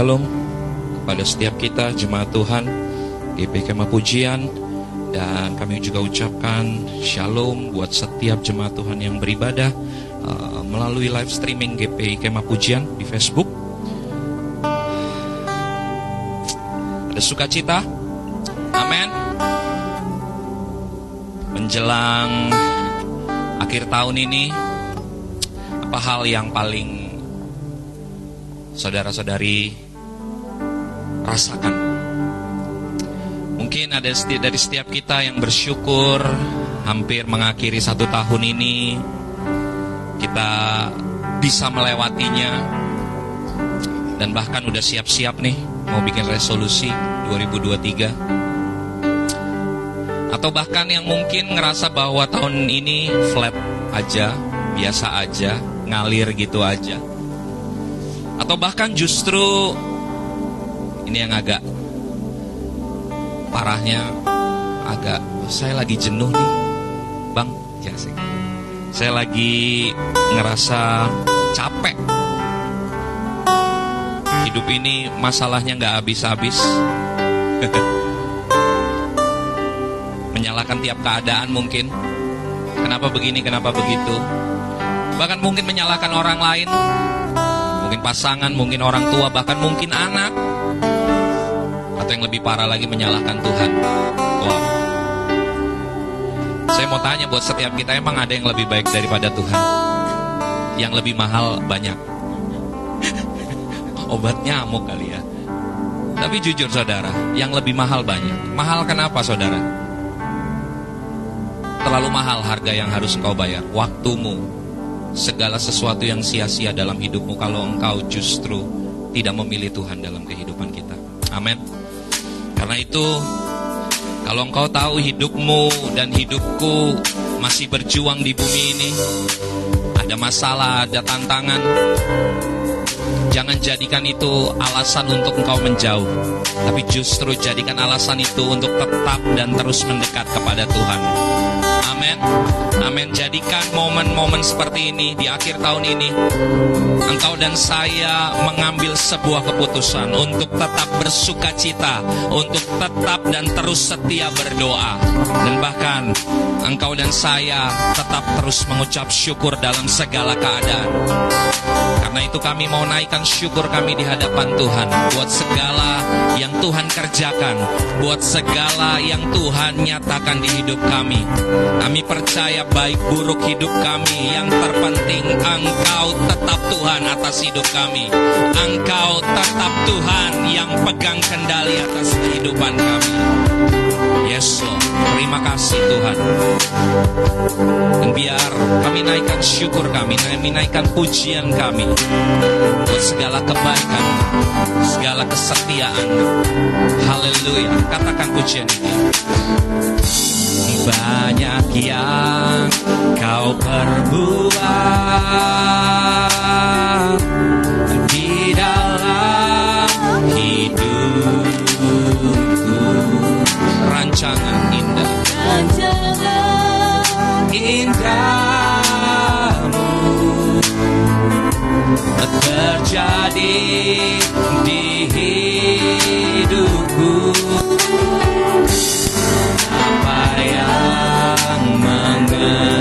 Shalom kepada setiap kita jemaat Tuhan GP Kemah Pujian dan kami juga ucapkan Shalom buat setiap jemaat Tuhan yang beribadah uh, melalui live streaming GP Kemah Pujian di Facebook. Ada sukacita, amin. Menjelang akhir tahun ini, apa hal yang paling saudara-saudari rasakan? Mungkin ada dari setiap kita yang bersyukur hampir mengakhiri satu tahun ini kita bisa melewatinya dan bahkan udah siap-siap nih mau bikin resolusi 2023 atau bahkan yang mungkin ngerasa bahwa tahun ini flat aja, biasa aja, ngalir gitu aja. Atau bahkan justru ini yang agak parahnya agak saya lagi jenuh nih. Bang, ya sih. Saya lagi ngerasa capek. Hidup ini masalahnya nggak habis-habis. Menyalahkan tiap keadaan mungkin. Kenapa begini, kenapa begitu. Bahkan mungkin menyalahkan orang lain. Mungkin pasangan, mungkin orang tua, bahkan mungkin anak. Atau yang lebih parah lagi menyalahkan Tuhan. Wow. Saya mau tanya buat setiap kita emang ada yang lebih baik daripada Tuhan? Yang lebih mahal banyak. Obat nyamuk kali ya. Tapi jujur saudara, yang lebih mahal banyak. Mahal kenapa saudara? Terlalu mahal harga yang harus engkau bayar. Waktumu, segala sesuatu yang sia-sia dalam hidupmu kalau engkau justru tidak memilih Tuhan dalam kehidupan kita. Amin. Karena itu, kalau engkau tahu hidupmu dan hidupku masih berjuang di bumi ini, ada masalah, ada tantangan, jangan jadikan itu alasan untuk engkau menjauh, tapi justru jadikan alasan itu untuk tetap dan terus mendekat kepada Tuhan. Amin. Amin. Jadikan momen-momen seperti ini di akhir tahun ini. Engkau dan saya mengambil sebuah keputusan untuk tetap bersuka cita, untuk tetap dan terus setia berdoa. Dan bahkan engkau dan saya tetap terus mengucap syukur dalam segala keadaan. Karena itu kami mau naikkan syukur kami di hadapan Tuhan buat segala yang Tuhan kerjakan, buat segala yang Tuhan nyatakan di hidup kami. Kami percaya baik buruk hidup kami, yang terpenting Engkau tetap Tuhan atas hidup kami. Engkau tetap Tuhan yang pegang kendali atas kehidupan kami. Yes Lord, terima kasih Tuhan. Dan biar kami naikkan syukur kami, kami naikkan pujian kami buat segala kebaikan, segala kesetiaan. Haleluya. Katakan pujian ini. Banyak yang kau perbuat indahmu terjadi di hidupku. Apa yang mengerti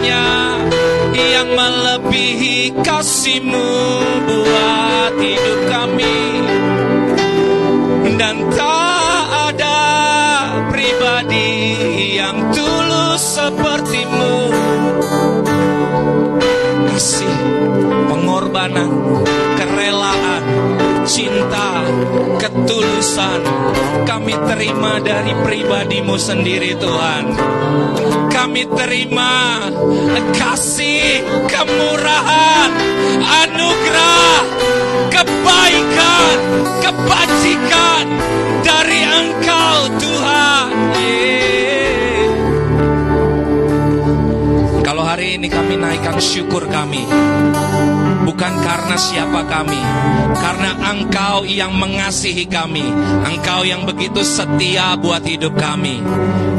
kasihnya yang melebihi kasihmu buat hidup kami. Dan tak ada pribadi yang tulus sepertimu. Kasih pengorbanan kerelaan cinta ketulusan kami terima dari pribadimu sendiri Tuhan. Kami terima kasih, kemurahan, anugerah, kebaikan, kebajikan dari Engkau Tuhan. Yeah. ini kami naikkan syukur kami bukan karena siapa kami, karena Engkau yang mengasihi kami, Engkau yang begitu setia buat hidup kami.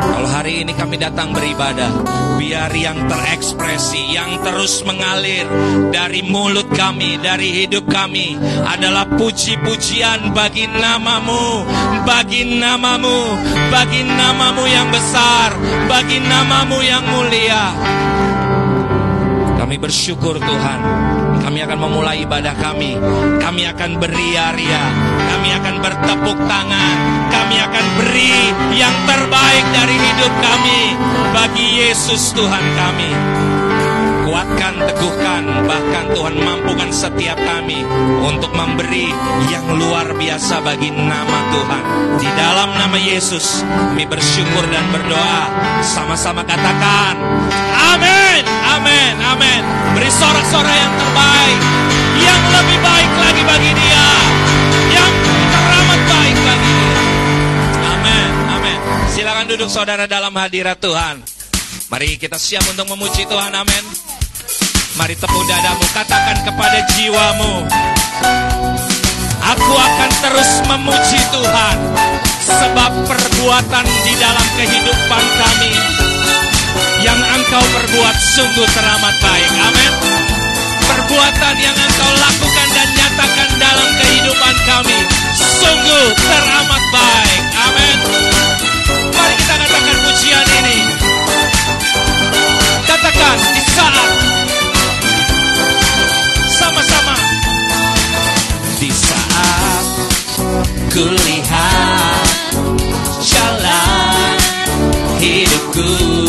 Kalau hari ini kami datang beribadah, biar yang terekspresi, yang terus mengalir dari mulut kami, dari hidup kami adalah puji-pujian bagi namamu, bagi namamu, bagi namamu yang besar, bagi namamu yang mulia. Kami bersyukur Tuhan. Kami akan memulai ibadah kami. Kami akan beria-ria. Kami akan bertepuk tangan. Kami akan beri yang terbaik dari hidup kami bagi Yesus Tuhan kami. Kuatkan, teguhkan, bahkan Tuhan mampukan setiap kami untuk memberi yang luar biasa bagi nama Tuhan. Di dalam nama Yesus, kami bersyukur dan berdoa. Sama-sama katakan, Amin, Amin, Amin. Beri sorak-sorak yang terbaik, yang lebih baik lagi bagi dia, yang teramat baik bagi dia. Amin, Amin. Silakan duduk saudara dalam hadirat Tuhan. Mari kita siap untuk memuji Tuhan, amin. Mari tepuk dadamu, katakan kepada jiwamu. Aku akan terus memuji Tuhan, sebab perbuatan di dalam kehidupan kami engkau perbuat sungguh teramat baik. Amin. Perbuatan yang engkau lakukan dan nyatakan dalam kehidupan kami sungguh teramat baik. Amin. Mari kita katakan pujian ini. Katakan di saat sama-sama di saat kulihat jalan hidupku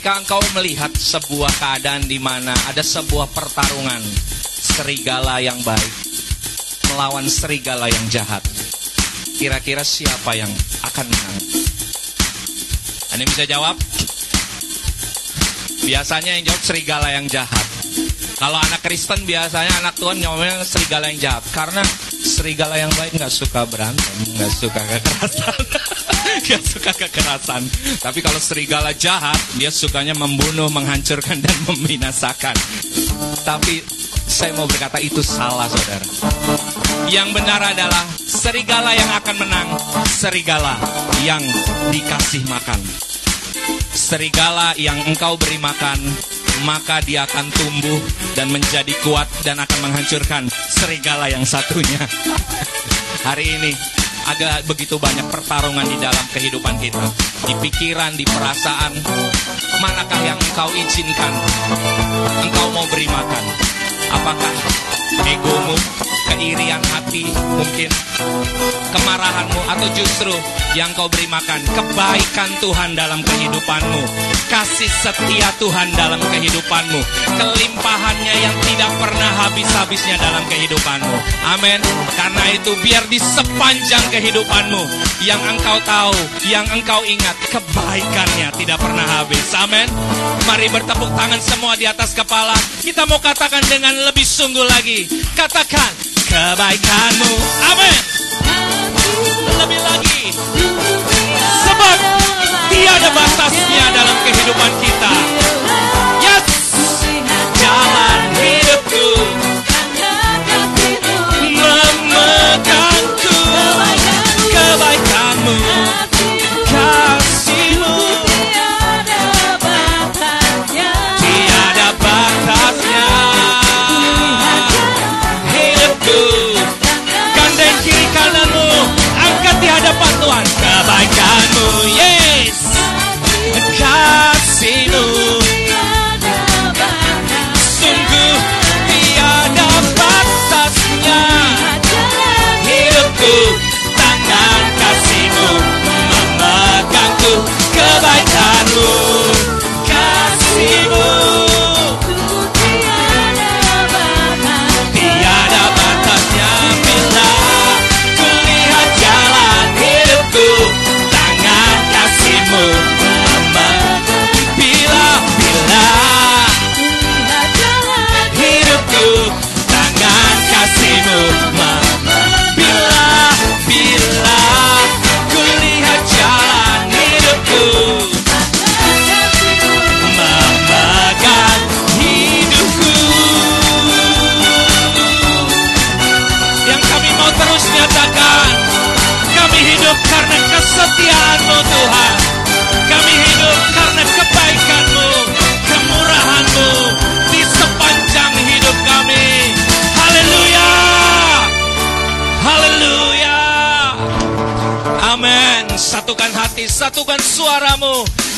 Jika engkau melihat sebuah keadaan di mana ada sebuah pertarungan serigala yang baik melawan serigala yang jahat, kira-kira siapa yang akan menang? Anda bisa jawab? Biasanya yang jawab serigala yang jahat. Kalau anak Kristen biasanya anak Tuhan nyomel serigala yang jahat. Karena serigala yang baik nggak suka berantem, nggak suka kekerasan, nggak suka kekerasan. Tapi kalau serigala jahat, dia sukanya membunuh, menghancurkan dan membinasakan. Tapi saya mau berkata itu salah, saudara. Yang benar adalah serigala yang akan menang, serigala yang dikasih makan. Serigala yang engkau beri makan, maka dia akan tumbuh dan menjadi kuat dan akan menghancurkan serigala yang satunya. Hari ini ada begitu banyak pertarungan di dalam kehidupan kita. Di pikiran, di perasaan. Manakah yang engkau izinkan? Engkau mau beri makan. Apakah egomu, keirian hati, mungkin kemarahanmu, atau justru yang kau beri makan kebaikan Tuhan dalam kehidupanmu, kasih setia Tuhan dalam kehidupanmu, kelimpahannya yang tidak pernah habis-habisnya dalam kehidupanmu. Amin. Karena itu biar di sepanjang kehidupanmu yang engkau tahu, yang engkau ingat kebaikannya tidak pernah habis. Amin. Mari bertepuk tangan semua di atas kepala. Kita mau katakan dengan lebih sungguh lagi. Katakan kebaikanmu. Amin. Lebih lagi. Sebab tiada batasnya dalam kehidupan kita.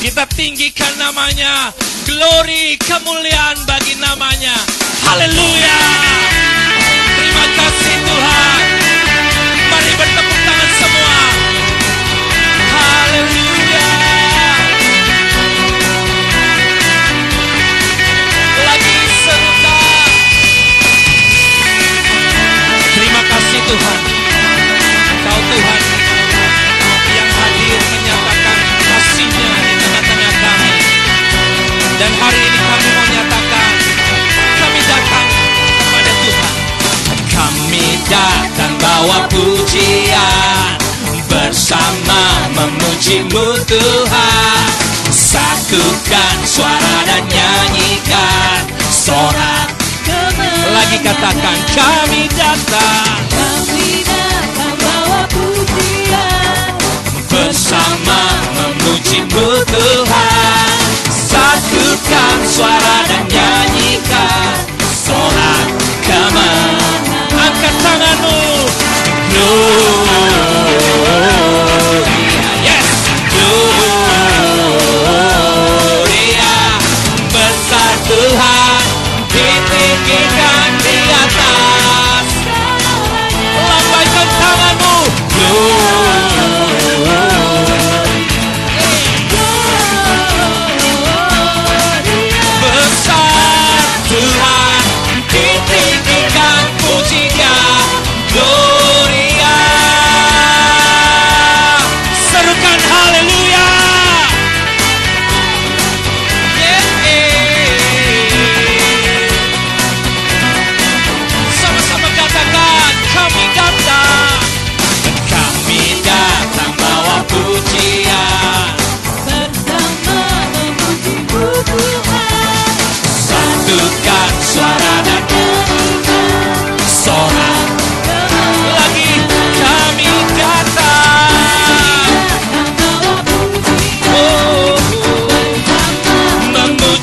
Kita tinggikan namanya. Glory kemuliaan bagi namanya. Haleluya datang bawa pujian bersama memujimu Tuhan. Satukan suara dan nyanyikan sorak lagi katakan kami datang. Bersama memujimu Tuhan. Satukan suara dan nyanyikan sorak kemen angkat tanganmu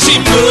people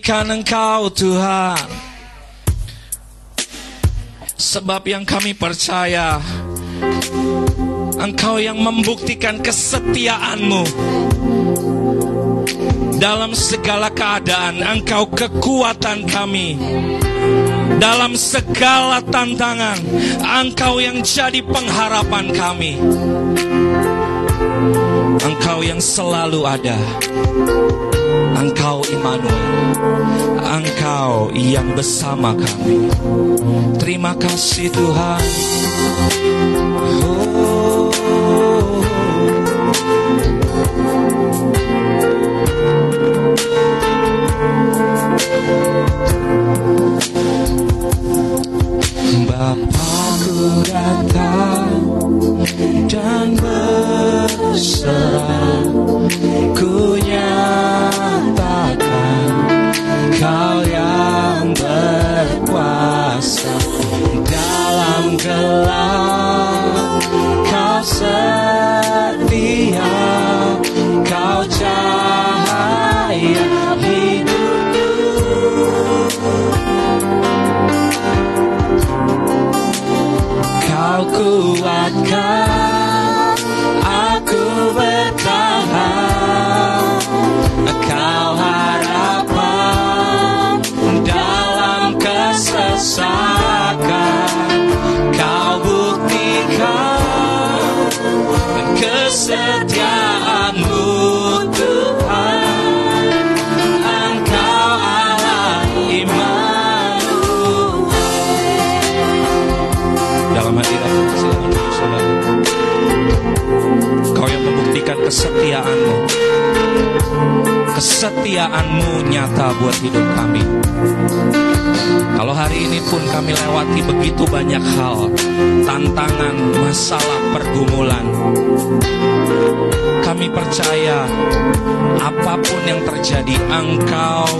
Kuduskan Engkau Tuhan Sebab yang kami percaya Engkau yang membuktikan kesetiaanmu Dalam segala keadaan Engkau kekuatan kami dalam segala tantangan, Engkau yang jadi pengharapan kami. Engkau yang selalu ada. Engkau Immanuel, Engkau yang bersama kami. Terima kasih Tuhan. Oh. Bapakku datang dan bersama Kesetiaanmu nyata buat hidup kami. Kalau hari ini pun kami lewati begitu banyak hal Tantangan, masalah, pergumulan Kami percaya apa pun yang terjadi Engkau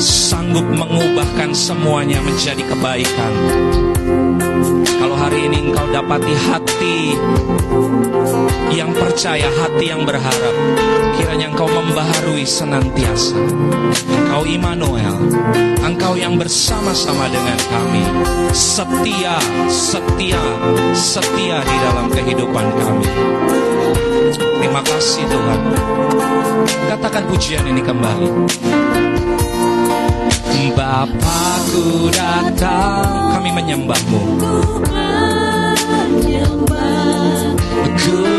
sanggup mengubahkan semuanya menjadi kebaikan. Kalau hari ini engkau dapati hati yang percaya, hati yang berharap. Kiranya engkau membaharui senantiasa. Engkau Immanuel, engkau yang bersama-sama dengan kami. Setia, setia, setia di dalam kehidupan kami. Terima kasih Tuhan. Katakan pujian ini kembali. Bapakku datang, kami menyembahmu. Ku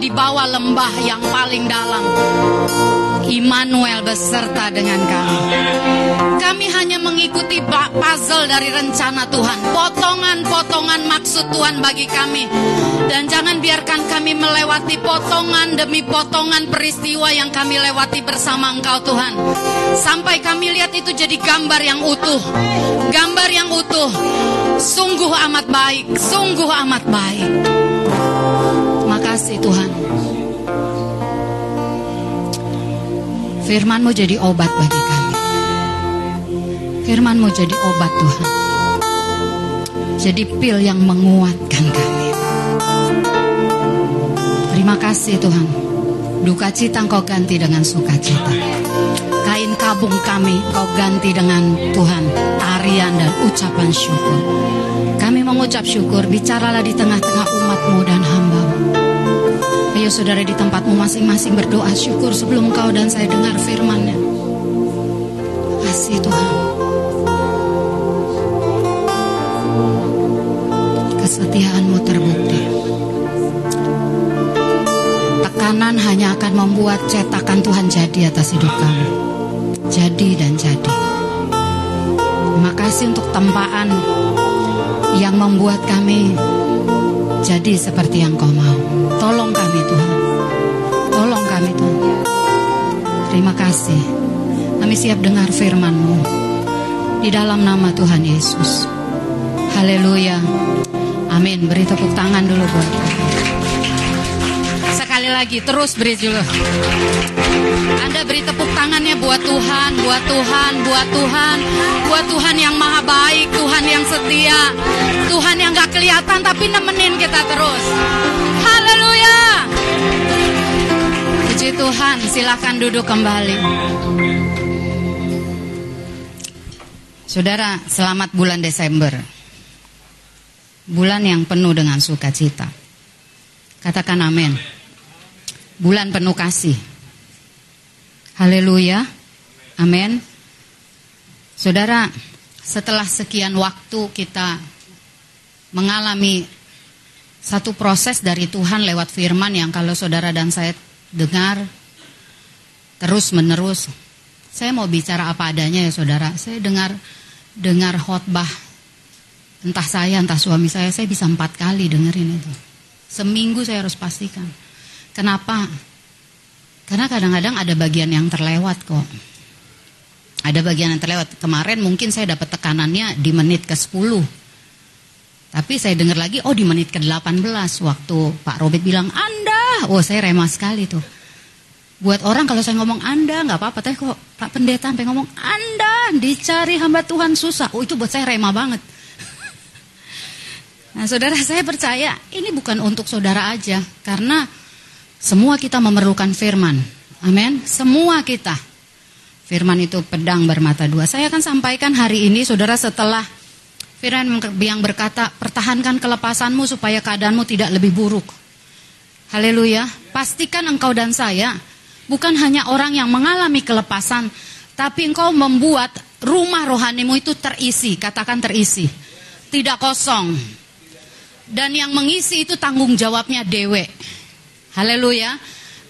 di bawah lembah yang paling dalam. Immanuel beserta dengan kami. Kami hanya mengikuti puzzle dari rencana Tuhan, potongan-potongan maksud Tuhan bagi kami. Dan jangan biarkan kami melewati potongan demi potongan peristiwa yang kami lewati bersama Engkau Tuhan. Sampai kami lihat itu jadi gambar yang utuh. Gambar yang utuh. Sungguh amat baik, sungguh amat baik. Makasih Tuhan. Firmanmu jadi obat bagi kami. Firmanmu jadi obat Tuhan. Jadi pil yang menguatkan kami. Terima kasih Tuhan. Duka cita engkau ganti dengan sukacita. Kain kabung kami kau ganti dengan Tuhan. Tarian dan ucapan syukur. Kami mengucap syukur. Bicaralah di tengah-tengah umatmu dan hambamu. Ayo saudara di tempatmu masing-masing berdoa syukur sebelum kau dan saya dengar firmannya. Kasih Tuhan. Kesetiaanmu terbukti. Tekanan hanya akan membuat cetakan Tuhan jadi atas hidup kami. Jadi dan jadi. Terima kasih untuk tempaan yang membuat kami jadi seperti yang kau mau. Tolong kami Tuhan. Tolong kami Tuhan. Terima kasih. Kami siap dengar firman-Mu. Di dalam nama Tuhan Yesus. Haleluya. Amin. Beri tepuk tangan dulu buat kami. Lagi terus beri dulu. Anda beri tepuk tangannya buat Tuhan, buat Tuhan, buat Tuhan, buat Tuhan yang maha baik, Tuhan yang setia, Tuhan yang gak kelihatan tapi nemenin kita terus. Haleluya. Puji Tuhan, silahkan duduk kembali. Saudara, selamat bulan Desember. Bulan yang penuh dengan sukacita. Katakan amin. Bulan penuh kasih. Haleluya. Amin. Saudara, setelah sekian waktu kita mengalami satu proses dari Tuhan lewat firman yang kalau saudara dan saya dengar terus menerus. Saya mau bicara apa adanya ya saudara. Saya dengar dengar khotbah entah saya entah suami saya saya bisa empat kali dengerin itu. Seminggu saya harus pastikan. Kenapa? Karena kadang-kadang ada bagian yang terlewat kok. Ada bagian yang terlewat. Kemarin mungkin saya dapat tekanannya di menit ke-10. Tapi saya dengar lagi, oh di menit ke-18 waktu Pak Robert bilang, Anda. Oh saya remah sekali tuh. Buat orang kalau saya ngomong Anda nggak apa-apa, tapi kok Pak Pendeta sampai ngomong Anda dicari hamba Tuhan susah. Oh itu buat saya remah banget. Nah saudara saya percaya ini bukan untuk saudara aja. Karena semua kita memerlukan firman. Amin. Semua kita. Firman itu pedang bermata dua. Saya akan sampaikan hari ini saudara setelah firman yang berkata pertahankan kelepasanmu supaya keadaanmu tidak lebih buruk. Haleluya. Pastikan engkau dan saya bukan hanya orang yang mengalami kelepasan, tapi engkau membuat rumah rohanimu itu terisi, katakan terisi. Tidak kosong. Dan yang mengisi itu tanggung jawabnya dewe. Haleluya.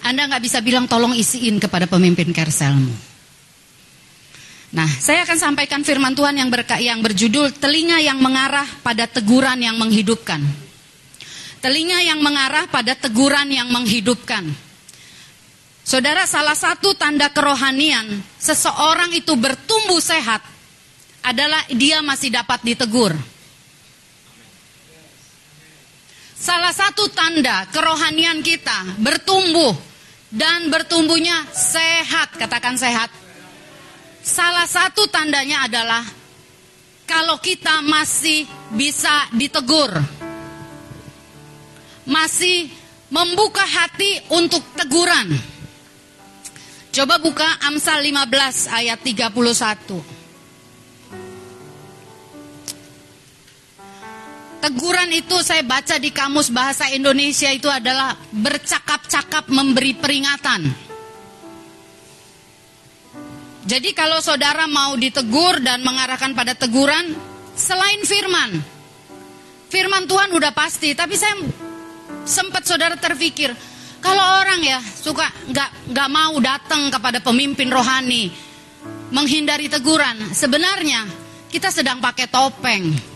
Anda nggak bisa bilang tolong isiin kepada pemimpin kerselmu. Nah, saya akan sampaikan firman Tuhan yang, yang berjudul telinga yang mengarah pada teguran yang menghidupkan. Telinga yang mengarah pada teguran yang menghidupkan. Saudara, salah satu tanda kerohanian seseorang itu bertumbuh sehat adalah dia masih dapat ditegur. Salah satu tanda kerohanian kita bertumbuh dan bertumbuhnya sehat, katakan sehat Salah satu tandanya adalah kalau kita masih bisa ditegur. Masih membuka hati untuk teguran. Coba buka Amsal 15 ayat 31. Teguran itu saya baca di kamus bahasa Indonesia itu adalah bercakap-cakap memberi peringatan. Jadi kalau saudara mau ditegur dan mengarahkan pada teguran, selain firman, firman Tuhan udah pasti. Tapi saya sempat saudara terpikir, kalau orang ya suka nggak nggak mau datang kepada pemimpin rohani, menghindari teguran, sebenarnya kita sedang pakai topeng.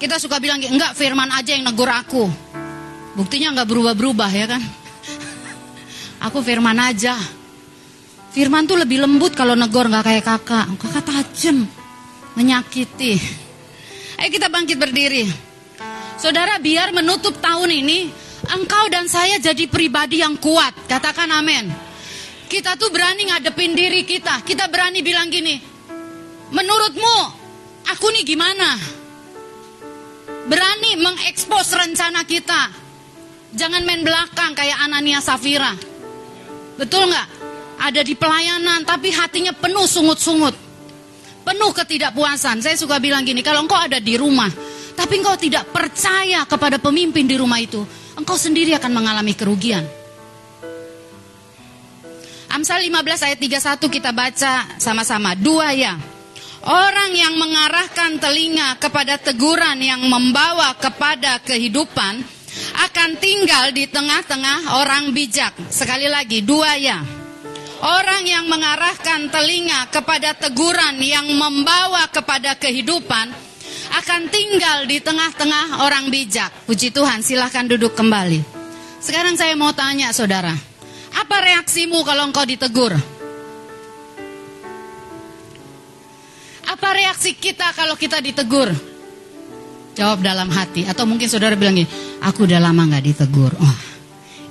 Kita suka bilang enggak firman aja yang negur aku. Buktinya nggak berubah-berubah ya kan? Aku firman aja. Firman tuh lebih lembut kalau negor nggak kayak kakak. Kakak tajam, menyakiti. Ayo kita bangkit berdiri. Saudara biar menutup tahun ini, engkau dan saya jadi pribadi yang kuat. Katakan amin. Kita tuh berani ngadepin diri kita. Kita berani bilang gini, menurutmu aku nih gimana? Berani mengekspos rencana kita. Jangan main belakang kayak Anania Safira. Betul nggak? ada di pelayanan, tapi hatinya penuh sungut-sungut. Penuh ketidakpuasan. Saya suka bilang gini, kalau engkau ada di rumah, tapi engkau tidak percaya kepada pemimpin di rumah itu, engkau sendiri akan mengalami kerugian. Amsal 15 ayat 31 kita baca sama-sama. Dua ya. Orang yang mengarahkan telinga kepada teguran yang membawa kepada kehidupan akan tinggal di tengah-tengah orang bijak. Sekali lagi, dua ya. Orang yang mengarahkan telinga kepada teguran yang membawa kepada kehidupan akan tinggal di tengah-tengah orang bijak. Puji Tuhan, silahkan duduk kembali. Sekarang saya mau tanya saudara, apa reaksimu kalau engkau ditegur? Apa reaksi kita kalau kita ditegur? Jawab dalam hati. Atau mungkin saudara bilang gini, aku udah lama gak ditegur. Oh,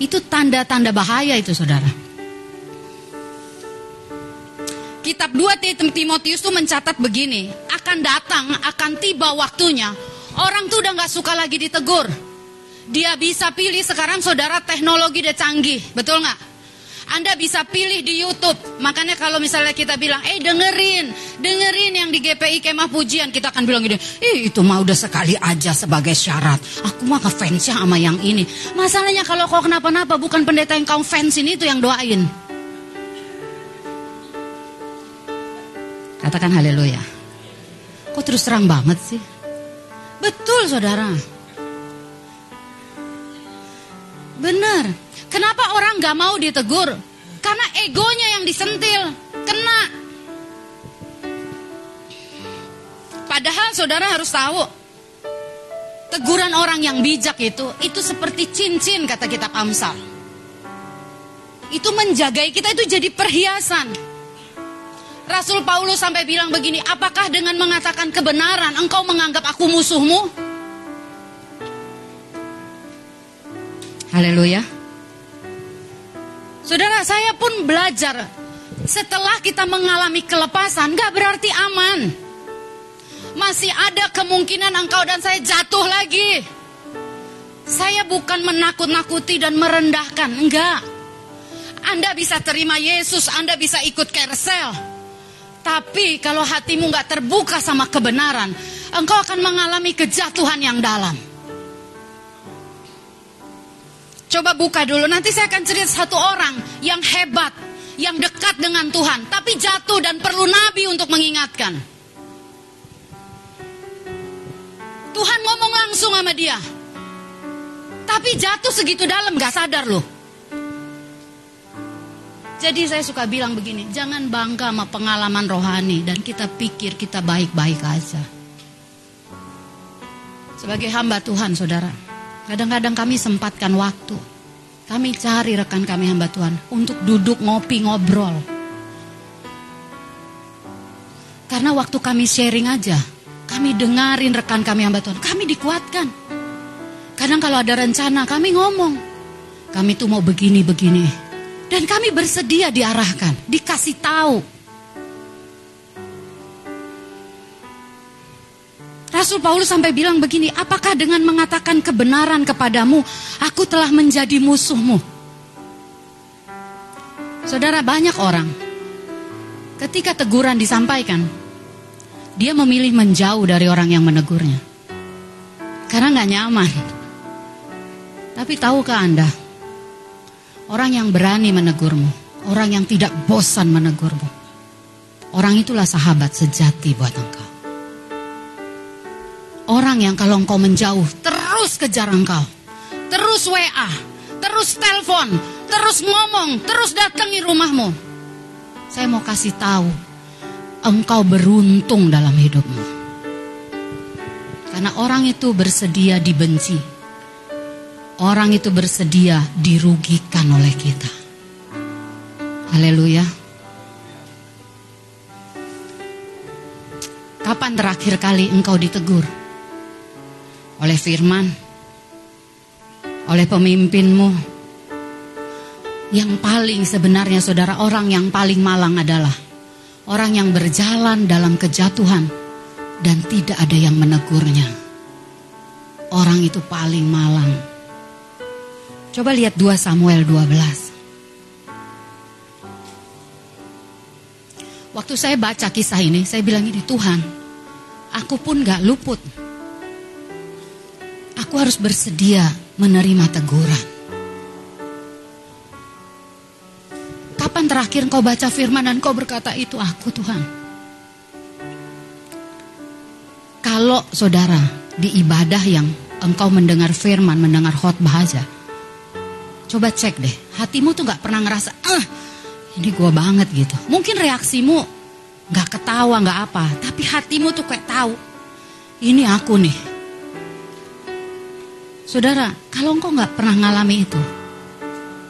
itu tanda-tanda bahaya itu saudara. Kitab 2 Timotius itu mencatat begini, akan datang, akan tiba waktunya, orang tuh udah gak suka lagi ditegur. Dia bisa pilih sekarang saudara teknologi udah canggih, betul nggak? Anda bisa pilih di YouTube. Makanya kalau misalnya kita bilang, eh dengerin, dengerin yang di GPI Kemah Pujian. Kita akan bilang gini, eh itu mah udah sekali aja sebagai syarat. Aku mah fansnya sama yang ini. Masalahnya kalau kau kenapa-napa, bukan pendeta yang kau fansin itu yang doain. Katakan haleluya. Kok terus terang banget sih? Betul saudara. Benar. Kenapa orang gak mau ditegur? Karena egonya yang disentil. Kena. Padahal saudara harus tahu. Teguran orang yang bijak itu, itu seperti cincin kata kitab Amsal. Itu menjagai kita itu jadi perhiasan. Rasul Paulus sampai bilang begini, apakah dengan mengatakan kebenaran engkau menganggap aku musuhmu? Haleluya. Saudara, saya pun belajar setelah kita mengalami kelepasan, gak berarti aman. Masih ada kemungkinan engkau dan saya jatuh lagi. Saya bukan menakut-nakuti dan merendahkan, enggak. Anda bisa terima Yesus, Anda bisa ikut kersel. Tapi kalau hatimu nggak terbuka sama kebenaran, engkau akan mengalami kejatuhan yang dalam. Coba buka dulu, nanti saya akan cerita satu orang yang hebat, yang dekat dengan Tuhan, tapi jatuh dan perlu nabi untuk mengingatkan. Tuhan ngomong langsung sama dia. Tapi jatuh segitu dalam gak sadar loh. Jadi saya suka bilang begini, jangan bangga sama pengalaman rohani dan kita pikir kita baik-baik aja. Sebagai hamba Tuhan, saudara, kadang-kadang kami sempatkan waktu. Kami cari rekan kami hamba Tuhan untuk duduk ngopi ngobrol. Karena waktu kami sharing aja, kami dengarin rekan kami hamba Tuhan, kami dikuatkan. Kadang kalau ada rencana kami ngomong, kami tuh mau begini-begini. Dan kami bersedia diarahkan, dikasih tahu. Rasul Paulus sampai bilang begini, apakah dengan mengatakan kebenaran kepadamu, aku telah menjadi musuhmu? Saudara banyak orang, ketika teguran disampaikan, dia memilih menjauh dari orang yang menegurnya. Karena nggak nyaman. Tapi tahukah Anda, Orang yang berani menegurmu, orang yang tidak bosan menegurmu. Orang itulah sahabat sejati buat engkau. Orang yang kalau engkau menjauh terus kejar engkau. Terus WA, terus telepon, terus ngomong, terus datangi rumahmu. Saya mau kasih tahu, engkau beruntung dalam hidupmu. Karena orang itu bersedia dibenci, orang itu bersedia dirugikan oleh kita. Haleluya. Kapan terakhir kali engkau ditegur? Oleh firman? Oleh pemimpinmu? Yang paling sebenarnya saudara orang yang paling malang adalah orang yang berjalan dalam kejatuhan dan tidak ada yang menegurnya. Orang itu paling malang. Coba lihat 2 Samuel 12. Waktu saya baca kisah ini, saya bilang ini, Tuhan, aku pun gak luput. Aku harus bersedia menerima teguran. Kapan terakhir kau baca firman dan kau berkata itu aku Tuhan? Kalau saudara di ibadah yang engkau mendengar firman, mendengar khotbah aja, Coba cek deh, hatimu tuh gak pernah ngerasa, ah ini gue banget gitu. Mungkin reaksimu gak ketawa, gak apa. Tapi hatimu tuh kayak tahu, ini aku nih. Saudara, kalau engkau gak pernah ngalami itu,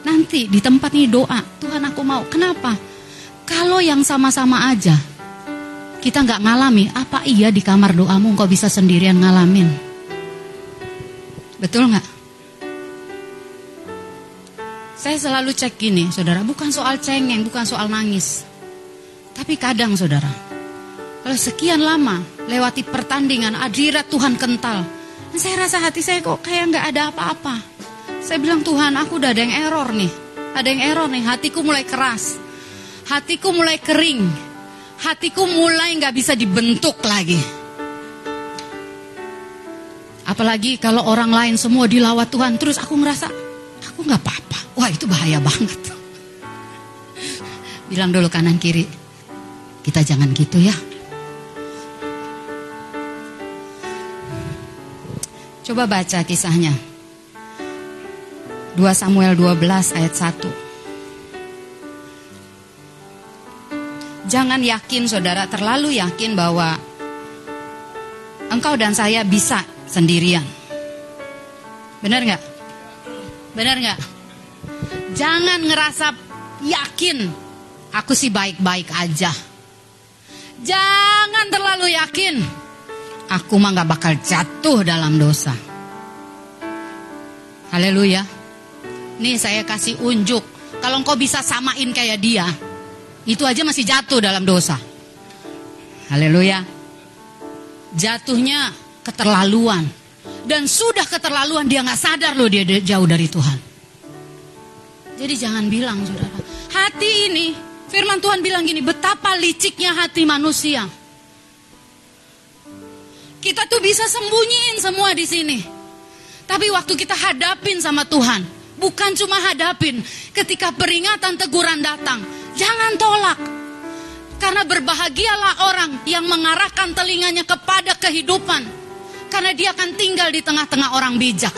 nanti di tempat ini doa, Tuhan aku mau. Kenapa? Kalau yang sama-sama aja, kita gak ngalami, apa iya di kamar doamu engkau bisa sendirian ngalamin? Betul gak? Saya selalu cek gini, saudara, bukan soal cengeng, bukan soal nangis. Tapi kadang, saudara, kalau sekian lama lewati pertandingan, adirat Tuhan kental. Saya rasa hati saya kok kayak nggak ada apa-apa. Saya bilang, Tuhan, aku udah ada yang error nih. Ada yang error nih, hatiku mulai keras. Hatiku mulai kering. Hatiku mulai nggak bisa dibentuk lagi. Apalagi kalau orang lain semua dilawat Tuhan, terus aku ngerasa, aku nggak apa-apa. Wah itu bahaya banget. Bilang dulu kanan kiri, kita jangan gitu ya. Coba baca kisahnya. 2 Samuel 12 ayat 1. Jangan yakin saudara, terlalu yakin bahwa engkau dan saya bisa sendirian. Benar nggak? Benar nggak? Jangan ngerasa yakin aku sih baik-baik aja. Jangan terlalu yakin aku mah nggak bakal jatuh dalam dosa. Haleluya. Nih saya kasih unjuk. Kalau engkau bisa samain kayak dia, itu aja masih jatuh dalam dosa. Haleluya. Jatuhnya keterlaluan. Dan sudah keterlaluan dia nggak sadar loh dia jauh dari Tuhan. Jadi jangan bilang saudara. Hati ini, firman Tuhan bilang gini, betapa liciknya hati manusia. Kita tuh bisa sembunyiin semua di sini. Tapi waktu kita hadapin sama Tuhan, bukan cuma hadapin, ketika peringatan teguran datang, jangan tolak. Karena berbahagialah orang yang mengarahkan telinganya kepada kehidupan. Karena dia akan tinggal di tengah-tengah orang bijak.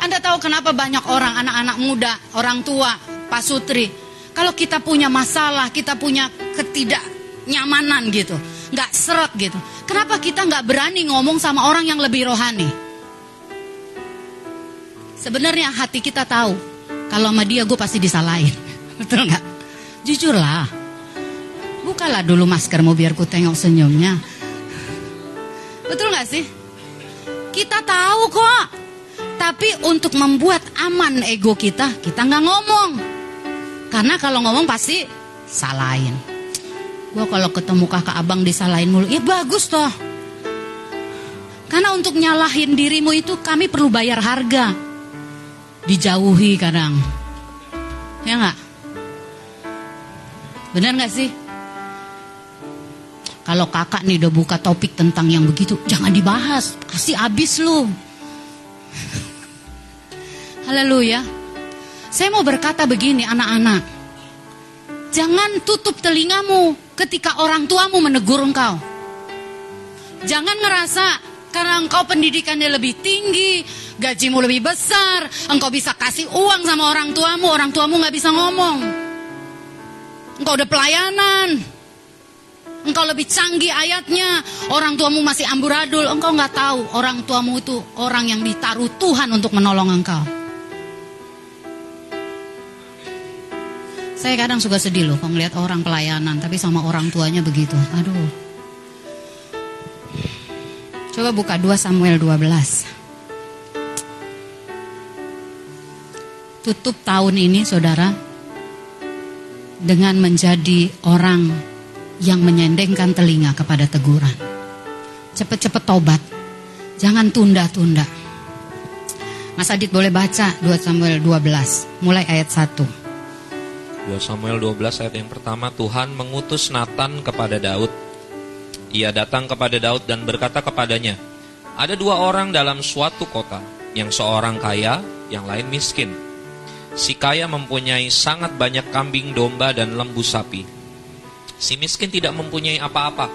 Anda tahu kenapa banyak orang, anak-anak muda, orang tua, Pak Sutri. Kalau kita punya masalah, kita punya ketidaknyamanan gitu. Nggak seret gitu. Kenapa kita nggak berani ngomong sama orang yang lebih rohani? Sebenarnya hati kita tahu. Kalau sama dia gue pasti disalahin. Betul nggak? Jujurlah. Bukalah dulu maskermu biar ku tengok senyumnya. Betul nggak sih? Kita tahu kok tapi untuk membuat aman ego kita, kita nggak ngomong. Karena kalau ngomong pasti salahin. Gua kalau ketemu kakak abang disalahin mulu, ya bagus toh. Karena untuk nyalahin dirimu itu kami perlu bayar harga. Dijauhi kadang. Ya nggak? Benar nggak sih? Kalau kakak nih udah buka topik tentang yang begitu, jangan dibahas. Kasih habis lu. Haleluya. Saya mau berkata begini anak-anak. Jangan tutup telingamu ketika orang tuamu menegur engkau. Jangan ngerasa karena engkau pendidikannya lebih tinggi, gajimu lebih besar, engkau bisa kasih uang sama orang tuamu, orang tuamu nggak bisa ngomong. Engkau udah pelayanan, engkau lebih canggih ayatnya, orang tuamu masih amburadul, engkau nggak tahu orang tuamu itu orang yang ditaruh Tuhan untuk menolong engkau. Saya kadang suka sedih loh kalau ngeliat orang pelayanan tapi sama orang tuanya begitu. Aduh. Coba buka 2 Samuel 12. Tutup tahun ini saudara dengan menjadi orang yang menyendengkan telinga kepada teguran. Cepet-cepet tobat. Jangan tunda-tunda. Mas Adit boleh baca 2 Samuel 12 mulai ayat 1. 2 Samuel 12 ayat yang pertama Tuhan mengutus Nathan kepada Daud. Ia datang kepada Daud dan berkata kepadanya, ada dua orang dalam suatu kota, yang seorang kaya, yang lain miskin. Si kaya mempunyai sangat banyak kambing domba dan lembu sapi. Si miskin tidak mempunyai apa-apa,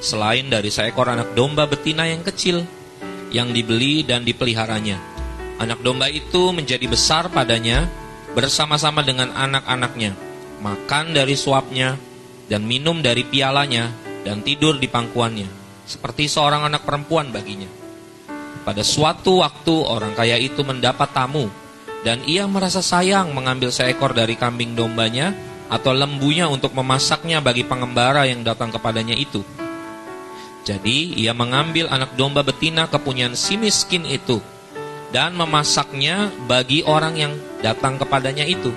selain dari seekor anak domba betina yang kecil, yang dibeli dan dipeliharanya. Anak domba itu menjadi besar padanya, bersama-sama dengan anak-anaknya, makan dari suapnya, dan minum dari pialanya, dan tidur di pangkuannya, seperti seorang anak perempuan baginya. Pada suatu waktu orang kaya itu mendapat tamu, dan ia merasa sayang mengambil seekor dari kambing dombanya atau lembunya untuk memasaknya bagi pengembara yang datang kepadanya itu. Jadi ia mengambil anak domba betina kepunyaan si miskin itu dan memasaknya bagi orang yang datang kepadanya itu.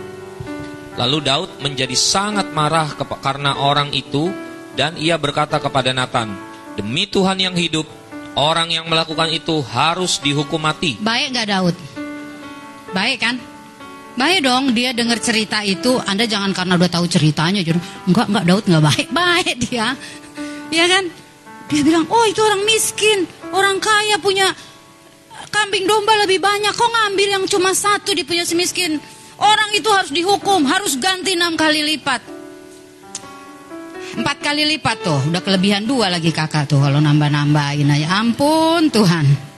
Lalu Daud menjadi sangat marah karena orang itu dan ia berkata kepada Nathan, "Demi Tuhan yang hidup, orang yang melakukan itu harus dihukum mati." Baik gak Daud? Baik kan? Baik dong, dia dengar cerita itu. Anda jangan karena udah tahu ceritanya, jadi enggak enggak Daud enggak baik, baik dia, ya kan? Dia bilang, oh itu orang miskin, orang kaya punya kambing domba lebih banyak, kok ngambil yang cuma satu di punya si miskin? Orang itu harus dihukum, harus ganti enam kali lipat. Empat kali lipat tuh, udah kelebihan dua lagi kakak tuh kalau nambah-nambahin aja. Ampun Tuhan.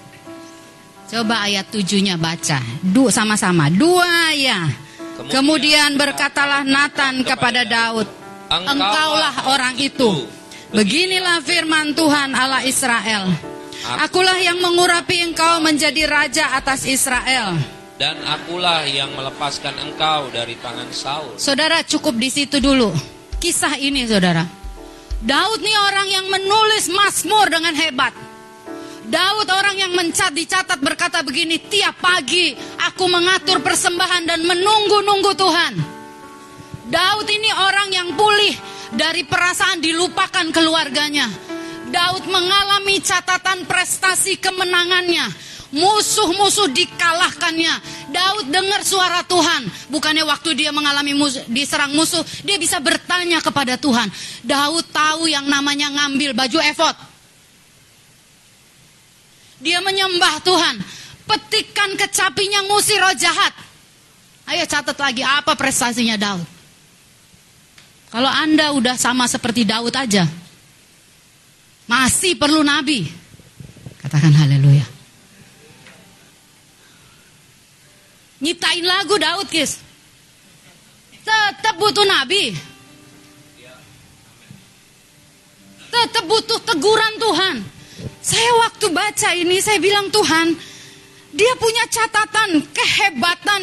Coba ayat tujuhnya baca. Du sama-sama. Dua ya. Kemudian Kemudian berkatalah Nathan kepada Daud, Engkaulah orang itu. Beginilah firman Tuhan Allah Israel. Akulah yang mengurapi engkau menjadi raja atas Israel. Dan akulah yang melepaskan engkau dari tangan Saul. Saudara cukup di situ dulu. Kisah ini saudara. Daud nih orang yang menulis Mazmur dengan hebat. Daud orang yang mencat dicatat berkata begini, tiap pagi aku mengatur persembahan dan menunggu-nunggu Tuhan. Daud ini orang yang pulih dari perasaan dilupakan keluarganya. Daud mengalami catatan prestasi kemenangannya. Musuh-musuh dikalahkannya. Daud dengar suara Tuhan. Bukannya waktu dia mengalami musuh, diserang musuh, dia bisa bertanya kepada Tuhan. Daud tahu yang namanya ngambil baju efod. Dia menyembah Tuhan. Petikan kecapinya ngusir roh jahat. Ayo catat lagi apa prestasinya Daud. Kalau Anda udah sama seperti Daud aja. Masih perlu nabi. Katakan haleluya. Nyitain lagu Daud, Kis. Tetap butuh nabi. Tetap butuh teguran Tuhan. Saya waktu baca ini saya bilang Tuhan, dia punya catatan kehebatan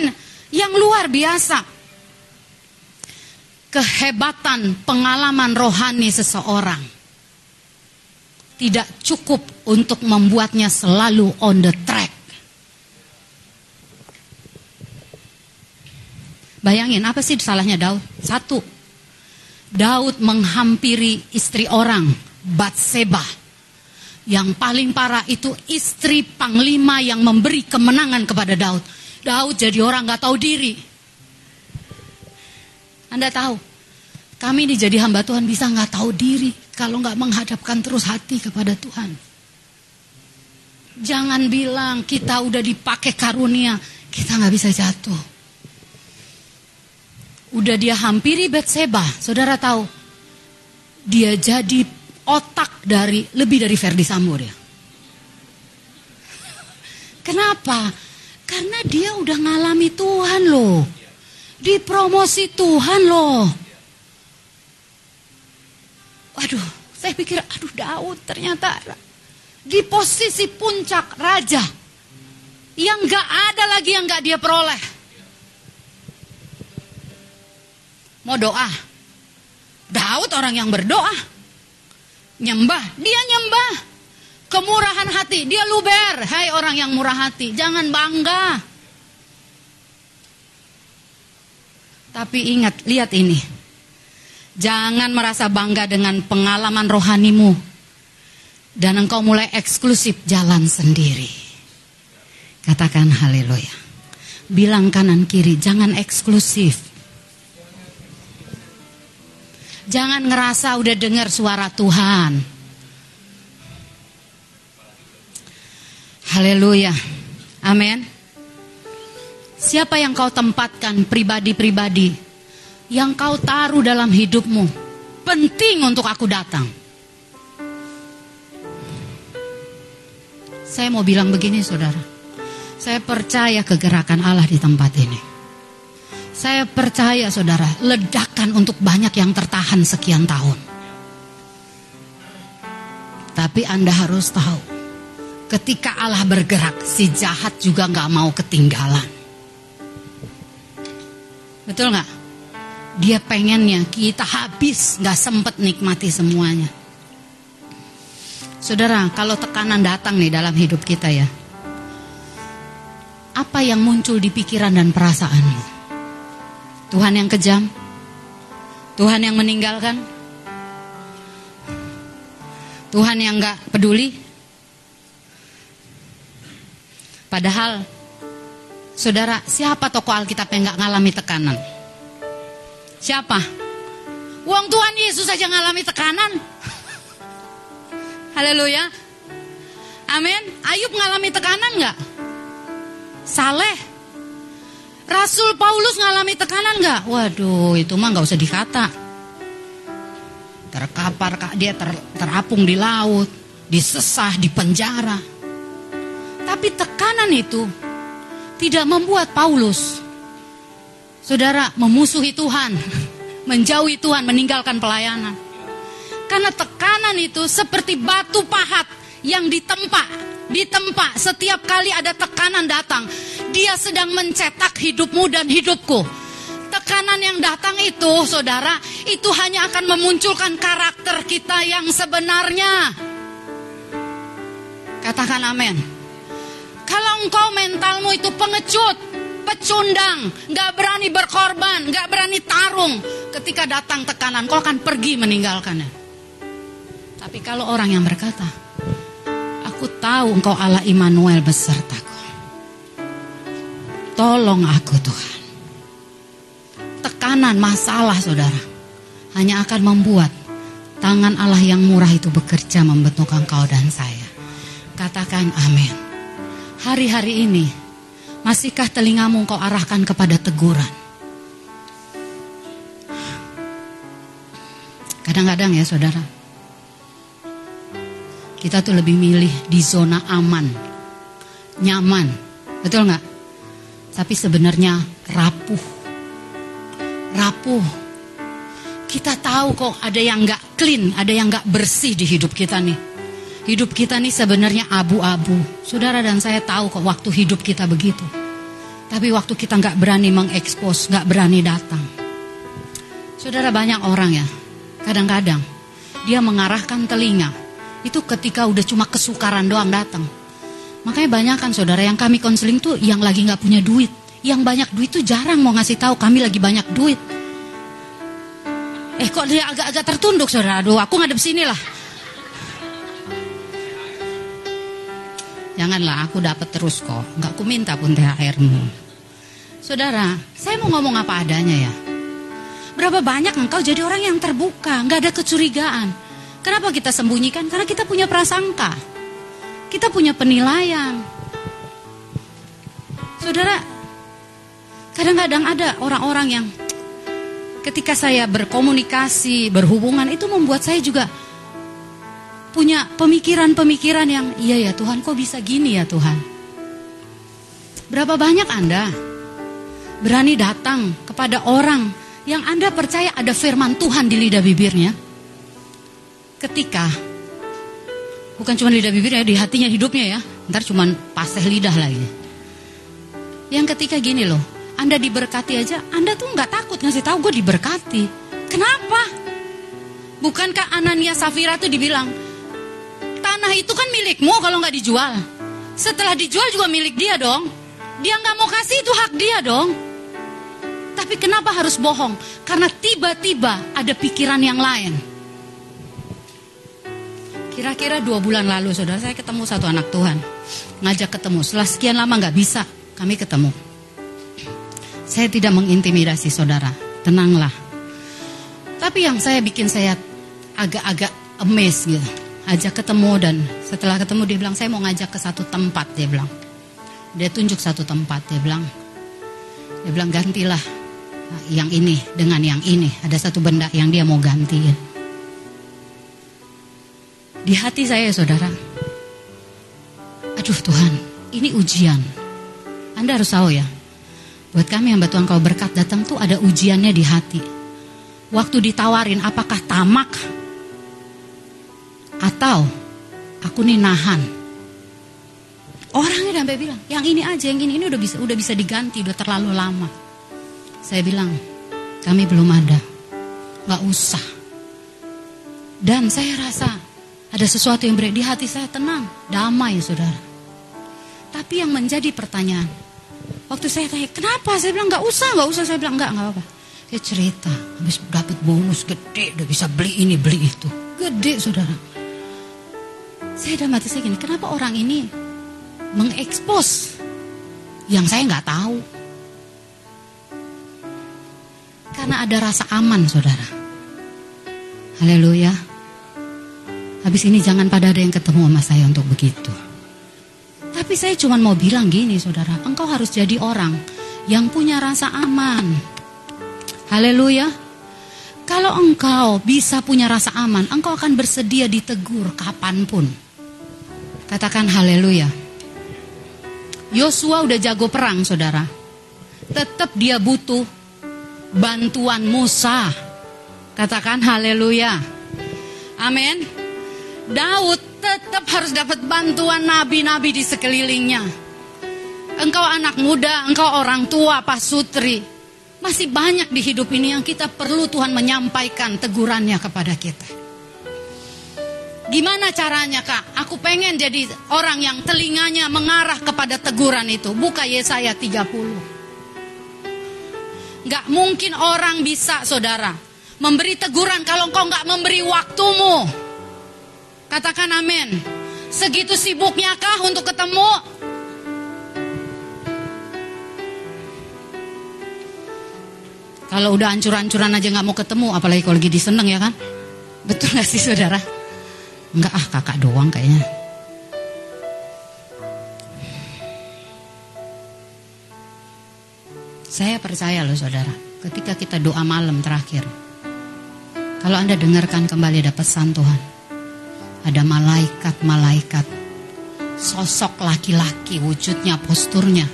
yang luar biasa. Kehebatan pengalaman rohani seseorang tidak cukup untuk membuatnya selalu on the track. Bayangin apa sih salahnya Daud? Satu, Daud menghampiri istri orang, Batseba. Yang paling parah itu istri panglima yang memberi kemenangan kepada Daud. Daud jadi orang gak tahu diri. Anda tahu, kami ini jadi hamba Tuhan bisa nggak tahu diri kalau nggak menghadapkan terus hati kepada Tuhan. Jangan bilang kita udah dipakai karunia, kita nggak bisa jatuh. Udah dia hampiri Betseba, saudara tahu, dia jadi otak dari lebih dari Ferdi Sambo dia. Kenapa? Karena dia udah ngalami Tuhan loh. Dipromosi Tuhan loh. Waduh, saya pikir aduh Daud ternyata di posisi puncak raja. Yang gak ada lagi yang gak dia peroleh. Mau doa. Daud orang yang berdoa. Nyembah, dia nyembah. Kemurahan hati, dia luber. Hai orang yang murah hati, jangan bangga. Tapi ingat, lihat ini. Jangan merasa bangga dengan pengalaman rohanimu. Dan engkau mulai eksklusif jalan sendiri. Katakan haleluya. Bilang kanan kiri, jangan eksklusif. Jangan ngerasa udah dengar suara Tuhan. Haleluya. Amin. Siapa yang kau tempatkan pribadi-pribadi yang kau taruh dalam hidupmu penting untuk aku datang. Saya mau bilang begini saudara. Saya percaya kegerakan Allah di tempat ini. Saya percaya saudara, ledakan untuk banyak yang tertahan sekian tahun. Tapi Anda harus tahu, ketika Allah bergerak, si jahat juga nggak mau ketinggalan. Betul nggak? Dia pengennya kita habis, nggak sempet nikmati semuanya. Saudara, kalau tekanan datang nih dalam hidup kita ya, apa yang muncul di pikiran dan perasaanmu? Tuhan yang kejam, Tuhan yang meninggalkan, Tuhan yang nggak peduli. Padahal, saudara, siapa tokoh Alkitab yang nggak ngalami tekanan? Siapa? Uang Tuhan Yesus saja ngalami tekanan. Haleluya. Amin. Ayub ngalami tekanan nggak? Saleh. Rasul Paulus ngalami tekanan nggak? Waduh, itu mah nggak usah dikata. Terkapar dia ter, terapung di laut, disesah di penjara. Tapi tekanan itu tidak membuat Paulus, saudara, memusuhi Tuhan, menjauhi Tuhan, meninggalkan pelayanan. Karena tekanan itu seperti batu pahat yang ditempa, ditempa setiap kali ada tekanan datang. Dia sedang mencetak hidupmu dan hidupku. Tekanan yang datang itu, saudara, itu hanya akan memunculkan karakter kita yang sebenarnya. Katakan amin. Kalau engkau mentalmu itu pengecut, pecundang, gak berani berkorban, gak berani tarung, ketika datang tekanan, kau akan pergi meninggalkannya. Tapi kalau orang yang berkata, aku tahu engkau Allah Immanuel besertaku. Tolong aku Tuhan tekanan, masalah saudara. Hanya akan membuat tangan Allah yang murah itu bekerja membentuk engkau dan saya. Katakan amin. Hari-hari ini, masihkah telingamu engkau arahkan kepada teguran? Kadang-kadang ya saudara, kita tuh lebih milih di zona aman, nyaman, betul nggak? Tapi sebenarnya rapuh rapuh. Kita tahu kok ada yang nggak clean, ada yang nggak bersih di hidup kita nih. Hidup kita nih sebenarnya abu-abu. Saudara dan saya tahu kok waktu hidup kita begitu. Tapi waktu kita nggak berani mengekspos, nggak berani datang. Saudara banyak orang ya, kadang-kadang dia mengarahkan telinga. Itu ketika udah cuma kesukaran doang datang. Makanya banyak kan saudara yang kami konseling tuh yang lagi nggak punya duit. Yang banyak duit tuh jarang mau ngasih tahu kami lagi banyak duit. Eh kok dia agak-agak tertunduk saudara? Aduh aku ngadep sini lah. Janganlah aku dapat terus kok. Nggak ku minta pun THR-mu. Saudara, saya mau ngomong apa adanya ya. Berapa banyak engkau jadi orang yang terbuka, nggak ada kecurigaan. Kenapa kita sembunyikan? Karena kita punya prasangka. Kita punya penilaian. Saudara, Kadang-kadang ada orang-orang yang ketika saya berkomunikasi, berhubungan itu membuat saya juga punya pemikiran-pemikiran yang iya ya Tuhan kok bisa gini ya Tuhan. Berapa banyak Anda berani datang kepada orang yang Anda percaya ada firman Tuhan di lidah bibirnya? Ketika bukan cuma lidah bibirnya di hatinya hidupnya ya, ntar cuma paseh lidah lagi. Yang ketika gini loh, anda diberkati aja, Anda tuh nggak takut ngasih tahu gue diberkati. Kenapa? Bukankah Anania Safira tuh dibilang, tanah itu kan milikmu kalau nggak dijual. Setelah dijual juga milik dia dong. Dia nggak mau kasih itu hak dia dong. Tapi kenapa harus bohong? Karena tiba-tiba ada pikiran yang lain. Kira-kira dua bulan lalu, saudara saya ketemu satu anak Tuhan. Ngajak ketemu. Setelah sekian lama nggak bisa, kami ketemu. Saya tidak mengintimidasi saudara, tenanglah. Tapi yang saya bikin saya agak-agak emes gitu. Ajak ketemu dan setelah ketemu dia bilang saya mau ngajak ke satu tempat dia bilang. Dia tunjuk satu tempat dia bilang. Dia bilang gantilah yang ini dengan yang ini. Ada satu benda yang dia mau ganti. Di hati saya saudara. Aduh Tuhan, ini ujian. Anda harus tahu ya, Buat kami yang Tuhan kau berkat datang tuh ada ujiannya di hati. Waktu ditawarin apakah tamak atau aku nih nahan. Orangnya sampai bilang, yang ini aja, yang ini ini udah bisa udah bisa diganti, udah terlalu lama. Saya bilang, kami belum ada, nggak usah. Dan saya rasa ada sesuatu yang berat di hati saya tenang, damai saudara. Tapi yang menjadi pertanyaan, Waktu saya tanya, kenapa? Saya bilang, nggak usah, nggak usah. Saya bilang, nggak, nggak apa-apa. Dia cerita, habis dapat bonus gede, udah bisa beli ini, beli itu. Gede, saudara. Saya udah mati saya gini, kenapa orang ini mengekspos yang saya nggak tahu? Karena ada rasa aman, saudara. Haleluya. Habis ini jangan pada ada yang ketemu sama saya untuk begitu. Tapi saya cuma mau bilang gini saudara, engkau harus jadi orang yang punya rasa aman. Haleluya. Kalau engkau bisa punya rasa aman, engkau akan bersedia ditegur kapan pun. Katakan haleluya. Yosua udah jago perang, saudara. Tetap dia butuh bantuan Musa. Katakan haleluya. Amin. Daud tetap harus dapat bantuan nabi-nabi di sekelilingnya. Engkau anak muda, engkau orang tua, pasutri. Masih banyak di hidup ini yang kita perlu Tuhan menyampaikan tegurannya kepada kita. Gimana caranya kak? Aku pengen jadi orang yang telinganya mengarah kepada teguran itu. Buka Yesaya 30. Gak mungkin orang bisa saudara. Memberi teguran kalau engkau gak memberi waktumu. Katakan amin. Segitu sibuknya kah untuk ketemu? Kalau udah ancur-ancuran aja gak mau ketemu, apalagi kalau lagi diseneng ya kan? Betul gak sih saudara? Enggak ah kakak doang kayaknya. Saya percaya loh saudara, ketika kita doa malam terakhir, kalau Anda dengarkan kembali ada pesan Tuhan, ada malaikat-malaikat, sosok laki-laki wujudnya, posturnya,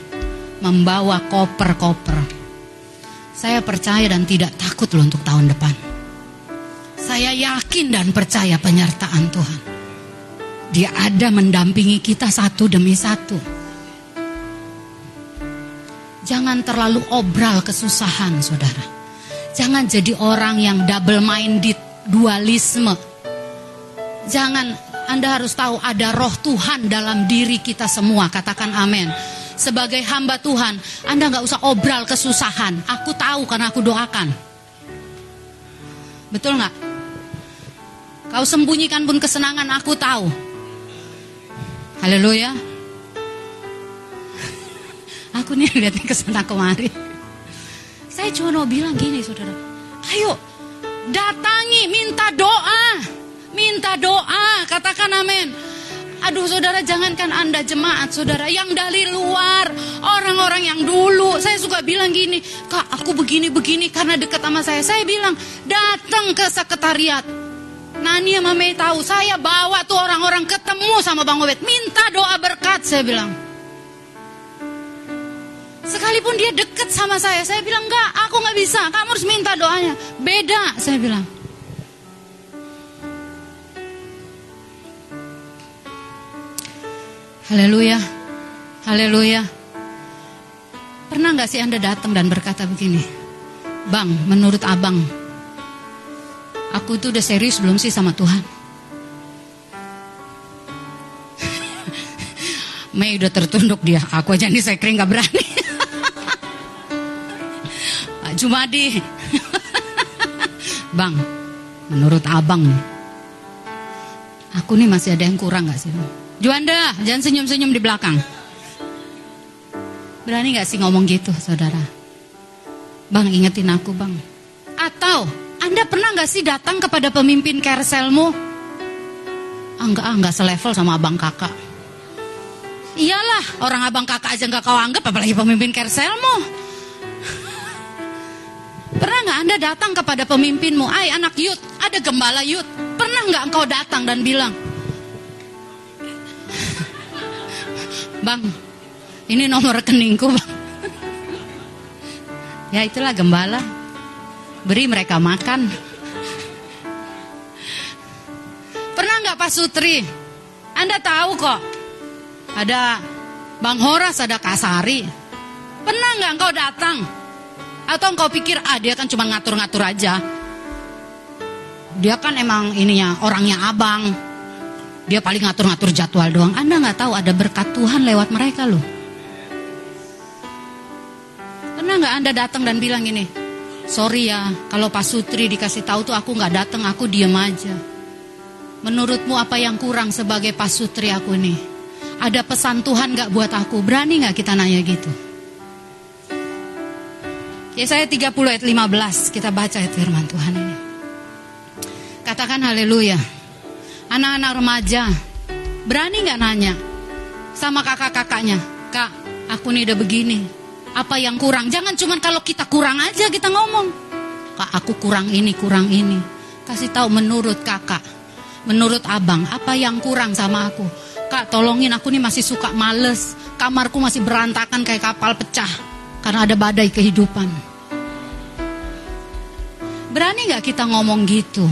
membawa koper-koper. Saya percaya dan tidak takut loh untuk tahun depan. Saya yakin dan percaya penyertaan Tuhan. Dia ada mendampingi kita satu demi satu. Jangan terlalu obral kesusahan, saudara. Jangan jadi orang yang double minded, dualisme. Jangan Anda harus tahu ada roh Tuhan dalam diri kita semua. Katakan amin. Sebagai hamba Tuhan, Anda nggak usah obral kesusahan. Aku tahu karena aku doakan. Betul nggak? Kau sembunyikan pun kesenangan aku tahu. Haleluya. Aku nih lihatnya ke sana kemari. Saya cuma mau bilang gini saudara. Ayo datangi minta doa. Minta doa. Katakan amin. Aduh saudara jangankan anda jemaat saudara yang dari luar orang-orang yang dulu saya suka bilang gini kak aku begini-begini karena dekat sama saya saya bilang datang ke sekretariat Nani sama Mei tahu saya bawa tuh orang-orang ketemu sama Bang Obed. Minta doa berkat saya bilang. Sekalipun dia deket sama saya saya bilang enggak aku nggak bisa. Kamu harus minta doanya. Beda saya bilang. Haleluya Haleluya. Pernah nggak sih Anda datang dan berkata begini? Bang, menurut abang Aku tuh udah serius belum sih sama Tuhan? Mei udah tertunduk dia. Aku aja nih saya kering gak berani. Pak Jumadi. Bang, menurut abang nih. Aku nih masih ada yang kurang gak sih? Juanda, jangan senyum-senyum di belakang. Berani gak sih ngomong gitu, saudara? Bang, ingetin aku, bang. Atau anda pernah nggak sih datang kepada pemimpin kerselmu? Ah, enggak, ah, enggak selevel sama abang kakak. Iyalah, orang abang kakak aja nggak kau anggap, apalagi pemimpin kerselmu. Pernah nggak Anda datang kepada pemimpinmu, ay anak yut, ada gembala yut. Pernah nggak engkau datang dan bilang, Bang, ini nomor rekeningku bang. ya itulah gembala beri mereka makan. Pernah nggak Pak Sutri? Anda tahu kok, ada Bang Horas, ada Kasari. Pernah nggak engkau datang? Atau engkau pikir, ah dia kan cuma ngatur-ngatur aja. Dia kan emang ininya, orangnya abang. Dia paling ngatur-ngatur jadwal doang. Anda nggak tahu ada berkat Tuhan lewat mereka loh. Pernah nggak Anda datang dan bilang gini, Sorry ya, kalau Pak Sutri dikasih tahu tuh aku nggak datang, aku diem aja. Menurutmu apa yang kurang sebagai Pak Sutri aku ini? Ada pesan Tuhan nggak buat aku? Berani nggak kita nanya gitu? Ya saya 30 ayat 15 kita baca ayat firman Tuhan ini. Katakan haleluya. Anak-anak remaja, berani nggak nanya sama kakak-kakaknya? Kak, aku nih udah begini, apa yang kurang. Jangan cuma kalau kita kurang aja kita ngomong. Kak, aku kurang ini, kurang ini. Kasih tahu menurut kakak, menurut abang, apa yang kurang sama aku. kak tolongin aku nih masih suka males. Kamarku masih berantakan kayak kapal pecah. Karena ada badai kehidupan. Berani nggak kita ngomong gitu?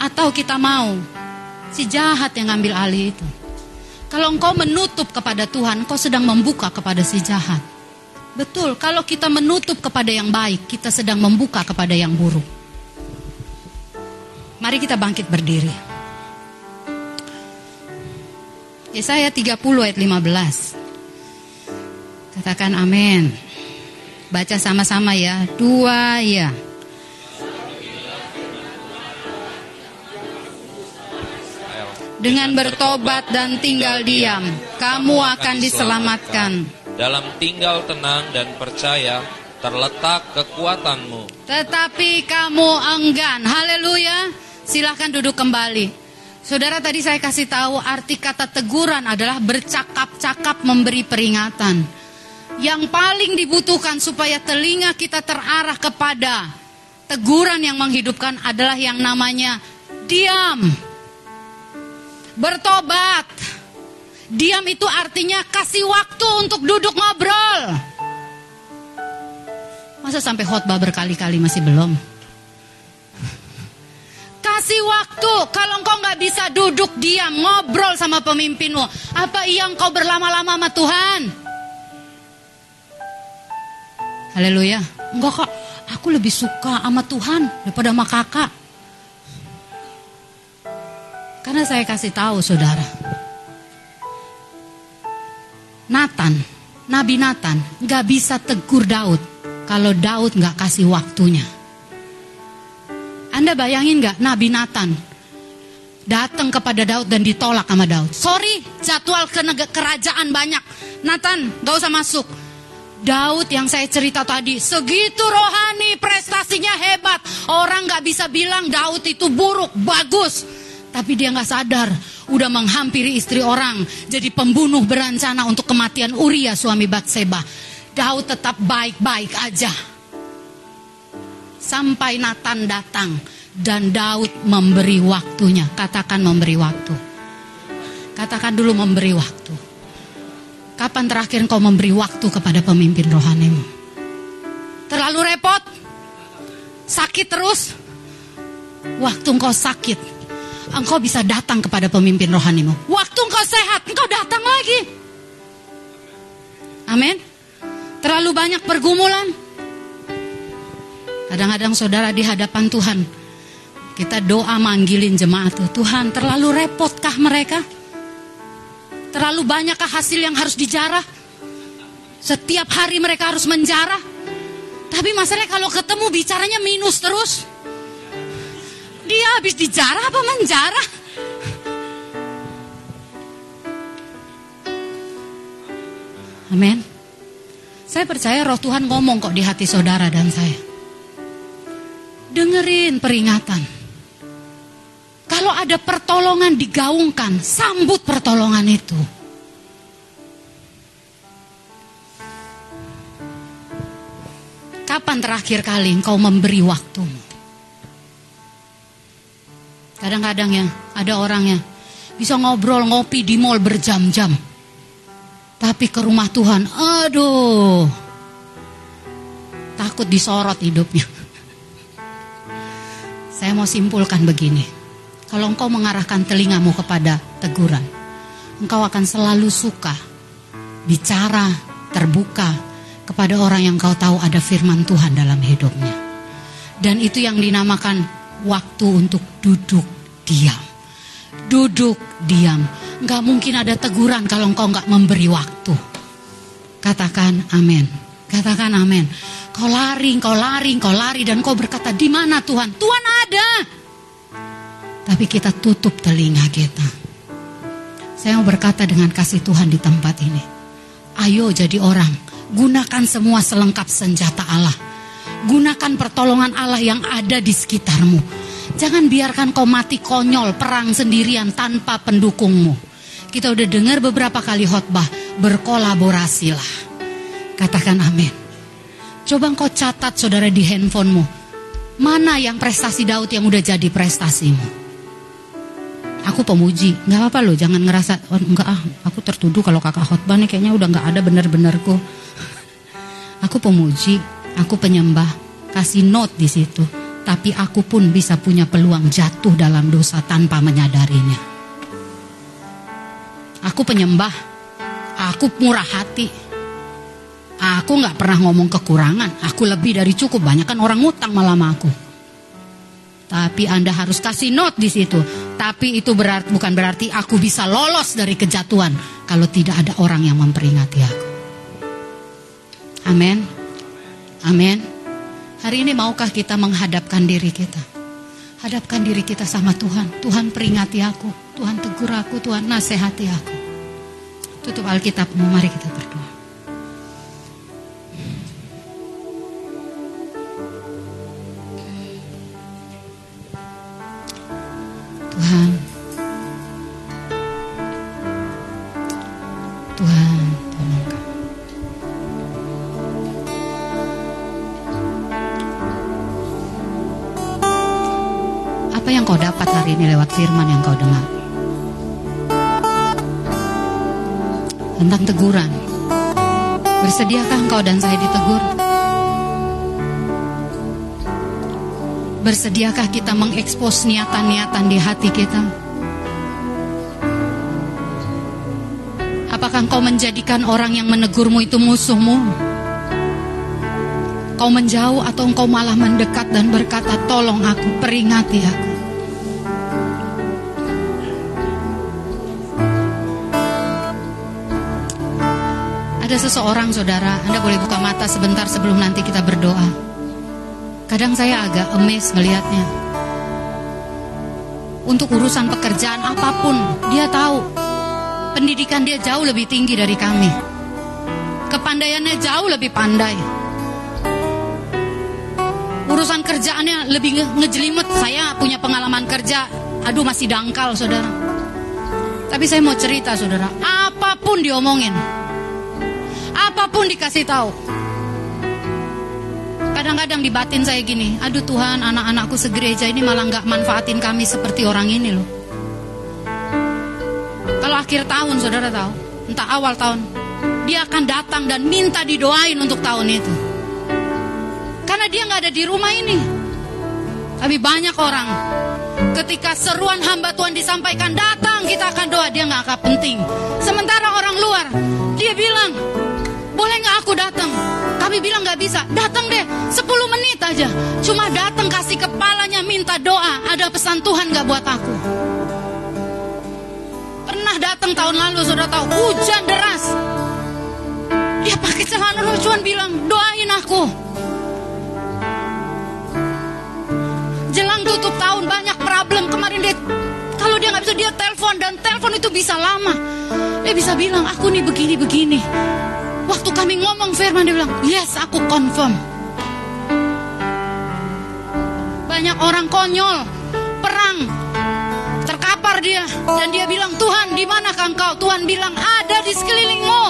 Atau kita mau si jahat yang ngambil alih itu? Kalau engkau menutup kepada Tuhan, engkau sedang membuka kepada si jahat. Betul, kalau kita menutup kepada yang baik, kita sedang membuka kepada yang buruk. Mari kita bangkit berdiri. Yesaya 30 ayat 15. Katakan amin. Baca sama-sama ya. Dua ya. Dengan bertobat dan tinggal diam, kamu akan diselamatkan. Dalam tinggal tenang dan percaya terletak kekuatanmu. Tetapi kamu enggan. Haleluya. Silahkan duduk kembali. Saudara tadi saya kasih tahu arti kata teguran adalah bercakap-cakap memberi peringatan. Yang paling dibutuhkan supaya telinga kita terarah kepada teguran yang menghidupkan adalah yang namanya diam. Bertobat. Diam itu artinya kasih waktu untuk duduk ngobrol. Masa sampai khotbah berkali-kali masih belum? Kasih waktu. Kalau engkau nggak bisa duduk diam ngobrol sama pemimpinmu, apa iya engkau berlama-lama sama Tuhan? Haleluya. Enggak kok, aku lebih suka sama Tuhan daripada sama kakak. Karena saya kasih tahu saudara. Nathan, Nabi Nathan nggak bisa tegur Daud kalau Daud nggak kasih waktunya. Anda bayangin nggak Nabi Nathan datang kepada Daud dan ditolak sama Daud. Sorry, jadwal ke kerajaan banyak. Nathan, gak usah masuk. Daud yang saya cerita tadi, segitu rohani, prestasinya hebat. Orang nggak bisa bilang Daud itu buruk, bagus. Tapi dia nggak sadar, udah menghampiri istri orang, jadi pembunuh berencana untuk kematian Uria suami Batseba. Daud tetap baik-baik aja. Sampai Nathan datang dan Daud memberi waktunya. Katakan memberi waktu. Katakan dulu memberi waktu. Kapan terakhir kau memberi waktu kepada pemimpin rohanimu? Terlalu repot? Sakit terus? Waktu engkau sakit, engkau bisa datang kepada pemimpin rohanimu. Waktu engkau sehat, engkau datang lagi. Amin. Terlalu banyak pergumulan. Kadang-kadang saudara di hadapan Tuhan, kita doa manggilin jemaat tuh. Tuhan terlalu repotkah mereka? Terlalu banyakkah hasil yang harus dijarah? Setiap hari mereka harus menjarah. Tapi masalahnya kalau ketemu bicaranya minus terus. Dia habis dijarah apa menjarah? Amin. Saya percaya roh Tuhan ngomong kok di hati saudara dan saya. Dengerin peringatan. Kalau ada pertolongan digaungkan, sambut pertolongan itu. Kapan terakhir kali engkau memberi waktumu? Kadang-kadang ya, ada orang yang bisa ngobrol ngopi di mall berjam-jam. Tapi ke rumah Tuhan, aduh, takut disorot hidupnya. Saya mau simpulkan begini, kalau engkau mengarahkan telingamu kepada teguran, engkau akan selalu suka bicara terbuka kepada orang yang kau tahu ada firman Tuhan dalam hidupnya. Dan itu yang dinamakan waktu untuk duduk diam. Duduk diam. Gak mungkin ada teguran kalau engkau gak memberi waktu. Katakan amin. Katakan amin. Kau lari, kau lari, kau lari dan kau berkata di mana Tuhan? Tuhan ada. Tapi kita tutup telinga kita. Saya mau berkata dengan kasih Tuhan di tempat ini. Ayo jadi orang, gunakan semua selengkap senjata Allah. Gunakan pertolongan Allah yang ada di sekitarmu. Jangan biarkan kau mati konyol perang sendirian tanpa pendukungmu. Kita udah dengar beberapa kali khotbah, berkolaborasilah. Katakan amin. Coba kau catat saudara di handphonemu. Mana yang prestasi Daud yang udah jadi prestasimu? Aku pemuji, nggak apa-apa loh, jangan ngerasa oh, enggak ah, aku tertuduh kalau kakak khotbah nih kayaknya udah nggak ada bener-benerku. Aku pemuji, aku penyembah, kasih note di situ. Tapi aku pun bisa punya peluang jatuh dalam dosa tanpa menyadarinya. Aku penyembah, aku murah hati. Aku nggak pernah ngomong kekurangan. Aku lebih dari cukup. Banyak kan orang ngutang malam aku. Tapi Anda harus kasih note di situ. Tapi itu berarti bukan berarti aku bisa lolos dari kejatuhan kalau tidak ada orang yang memperingati aku. Amin. Amin. Hari ini maukah kita menghadapkan diri kita? Hadapkan diri kita sama Tuhan. Tuhan peringati aku. Tuhan tegur aku. Tuhan nasihati aku. Tutup Alkitabmu. Mari kita berdoa. Tuhan. Ini lewat firman yang kau dengar? Tentang teguran. Bersediakah engkau dan saya ditegur? Bersediakah kita mengekspos niatan-niatan di hati kita? Apakah engkau menjadikan orang yang menegurmu itu musuhmu? Kau menjauh atau engkau malah mendekat dan berkata, tolong aku, peringati aku. Ada seseorang saudara, Anda boleh buka mata sebentar sebelum nanti kita berdoa. Kadang saya agak emes ngelihatnya. Untuk urusan pekerjaan apa pun, dia tahu. Pendidikan dia jauh lebih tinggi dari kami. Kepandaiannya jauh lebih pandai. Urusan kerjaannya lebih nge ngejelimet. Saya punya pengalaman kerja, aduh masih dangkal saudara. Tapi saya mau cerita saudara, apa pun diomongin, apa pun dikasih tahu, kadang-kadang di batin saya gini, aduh Tuhan anak-anakku segereja ini malah nggak manfaatin kami seperti orang ini loh. Kalau akhir tahun saudara tahu, entah awal tahun, dia akan datang dan minta didoain untuk tahun itu. Karena dia nggak ada di rumah ini. Tapi banyak orang ketika seruan hamba Tuhan disampaikan datang kita akan doa dia nggak akan penting. Sementara orang luar dia bilang Kami bilang nggak bisa. Datang deh, 10 menit aja. Cuma datang kasih kepalanya minta doa. Ada pesan Tuhan nggak buat aku? Pernah datang tahun lalu, sudah tahu hujan deras. Dia pakai celana lucuan bilang doain aku. Jelang tutup tahun banyak problem kemarin dia kalau dia nggak bisa dia telepon dan telepon itu bisa lama. Dia bisa bilang aku nih begini begini. Waktu kami ngomong firman dia bilang, yes aku confirm. Banyak orang konyol, perang, terkapar dia. Dan dia bilang, Tuhan di mana engkau? Tuhan bilang, ada di sekelilingmu.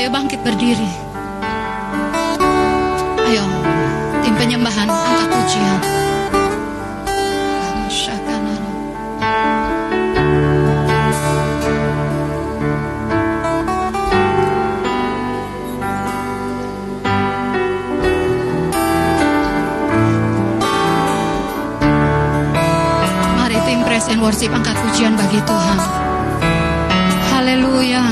Ayo bangkit berdiri. Ayo, tim penyembahan, angkat pujian. Worship angkat pujian bagi Tuhan. Haleluya.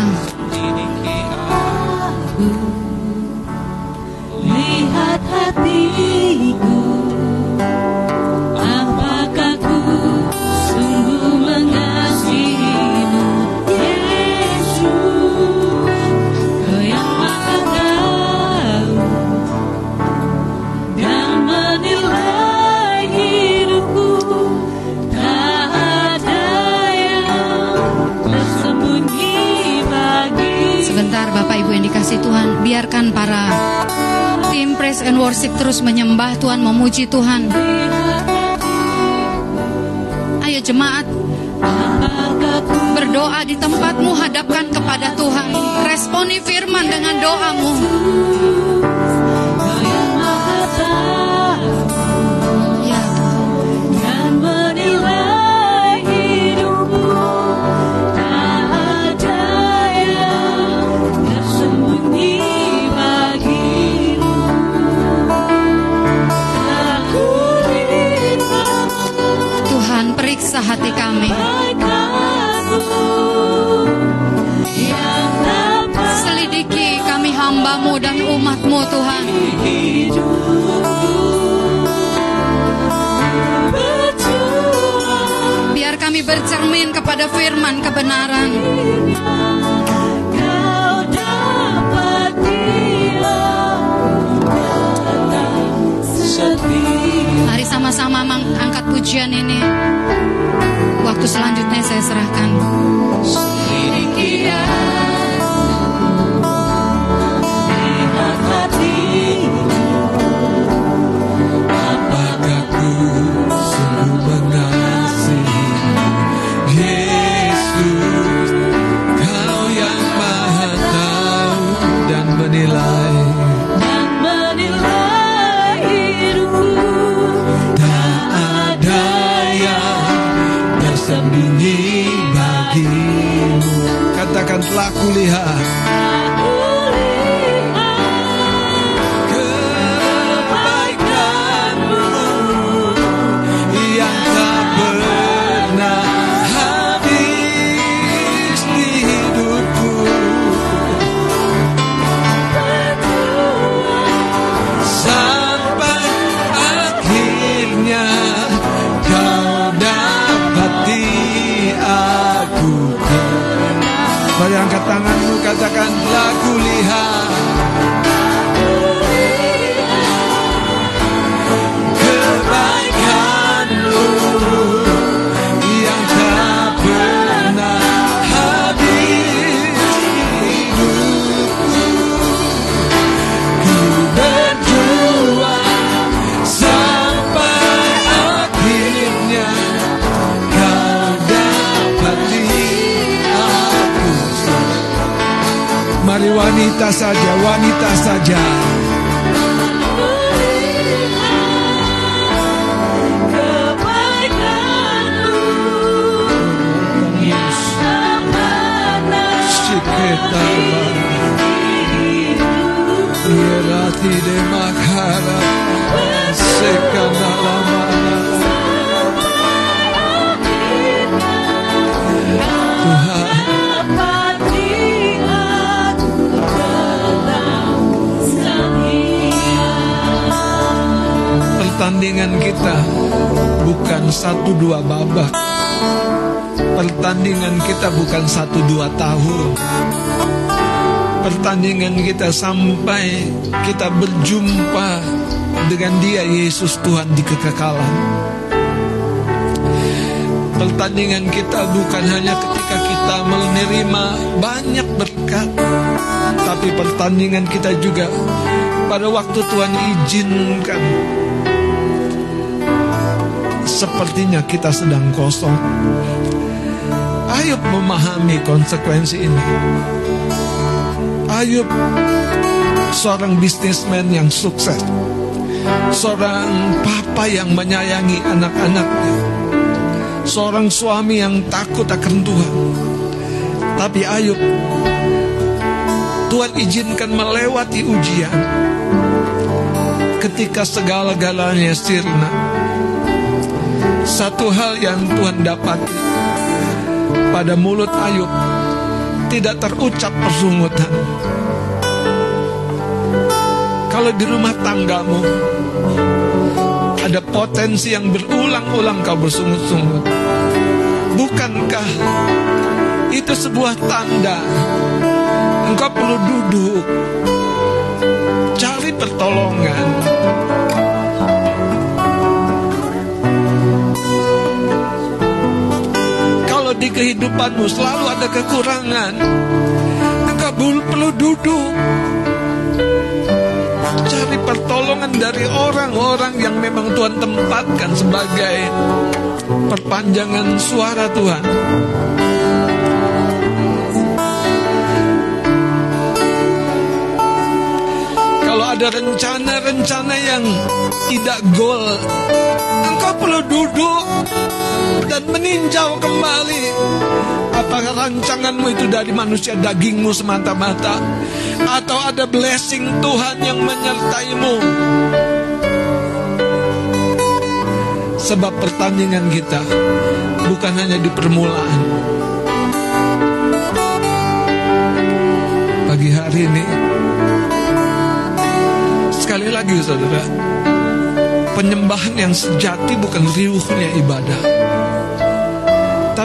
Praise and worship terus menyembah Tuhan, memuji Tuhan. Ayo jemaat, berdoa di tempatmu, hadapkan kepada Tuhan. Responi firman dengan doamu. Hikmatmu Tuhan. Biar kami bercermin kepada firman kebenaran. Mari sama-sama mengangkat pujian ini. Waktu selanjutnya saya serahkan. Telah kulihat kita bukan satu dua tahun. Pertandingan kita sampai kita berjumpa dengan Dia Yesus Tuhan di kekekalan. Pertandingan kita bukan hanya ketika kita menerima banyak berkat, tapi pertandingan kita juga pada waktu Tuhan izinkan sepertinya kita sedang kosong. Ayub memahami konsekuensi ini. Ayub seorang bisnismen yang sukses. Seorang papa yang menyayangi anak-anaknya. Seorang suami yang takut akan Tuhan. Tapi Ayub Tuhan izinkan melewati ujian. Ketika segala-galanya sirna. Satu hal yang Tuhan dapati pada mulut Ayub tidak terucap persungutan. Kalau di rumah tanggamu ada potensi yang berulang-ulang kau bersungut-sungut. Bukankah itu sebuah tanda engkau perlu duduk cari pertolongan di kehidupanmu selalu ada kekurangan, engkau perlu duduk. Cari pertolongan dari orang-orang yang memang Tuhan tempatkan sebagai perpanjangan suara Tuhan. Kalau ada rencana-rencana yang tidak goal, engkau perlu duduk dan meninjau kembali. Apakah rancanganmu itu dari manusia dagingmu semata-mata? Atau ada blessing Tuhan yang menyertaimu? Sebab pertandingan kita bukan hanya di permulaan. Pagi hari ini lagi saudara, penyembahan yang sejati bukan riuhnya ibadah.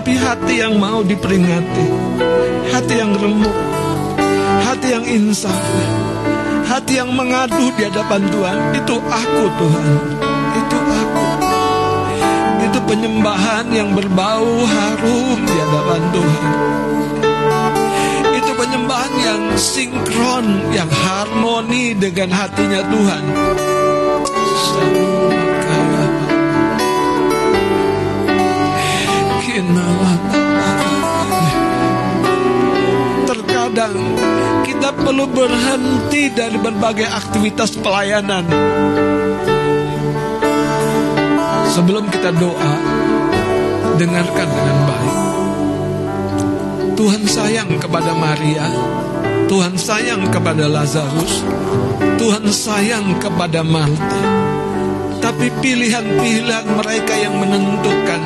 Tapi hati yang mau diperingati, hati yang remuk, hati yang insaf, hati yang mengadu di hadapan Tuhan, itu aku Tuhan, itu aku. Itu penyembahan yang berbau harum di hadapan Tuhan. Itu penyembahan yang sinkron, yang harmoni dengan hatinya Tuhan. Dari berbagai aktivitas pelayanan. Sebelum kita doa, dengarkan dengan baik. Tuhan sayang kepada Maria, Tuhan sayang kepada Lazarus, Tuhan sayang kepada Marta. Tapi pilihan-pilihan mereka yang menentukan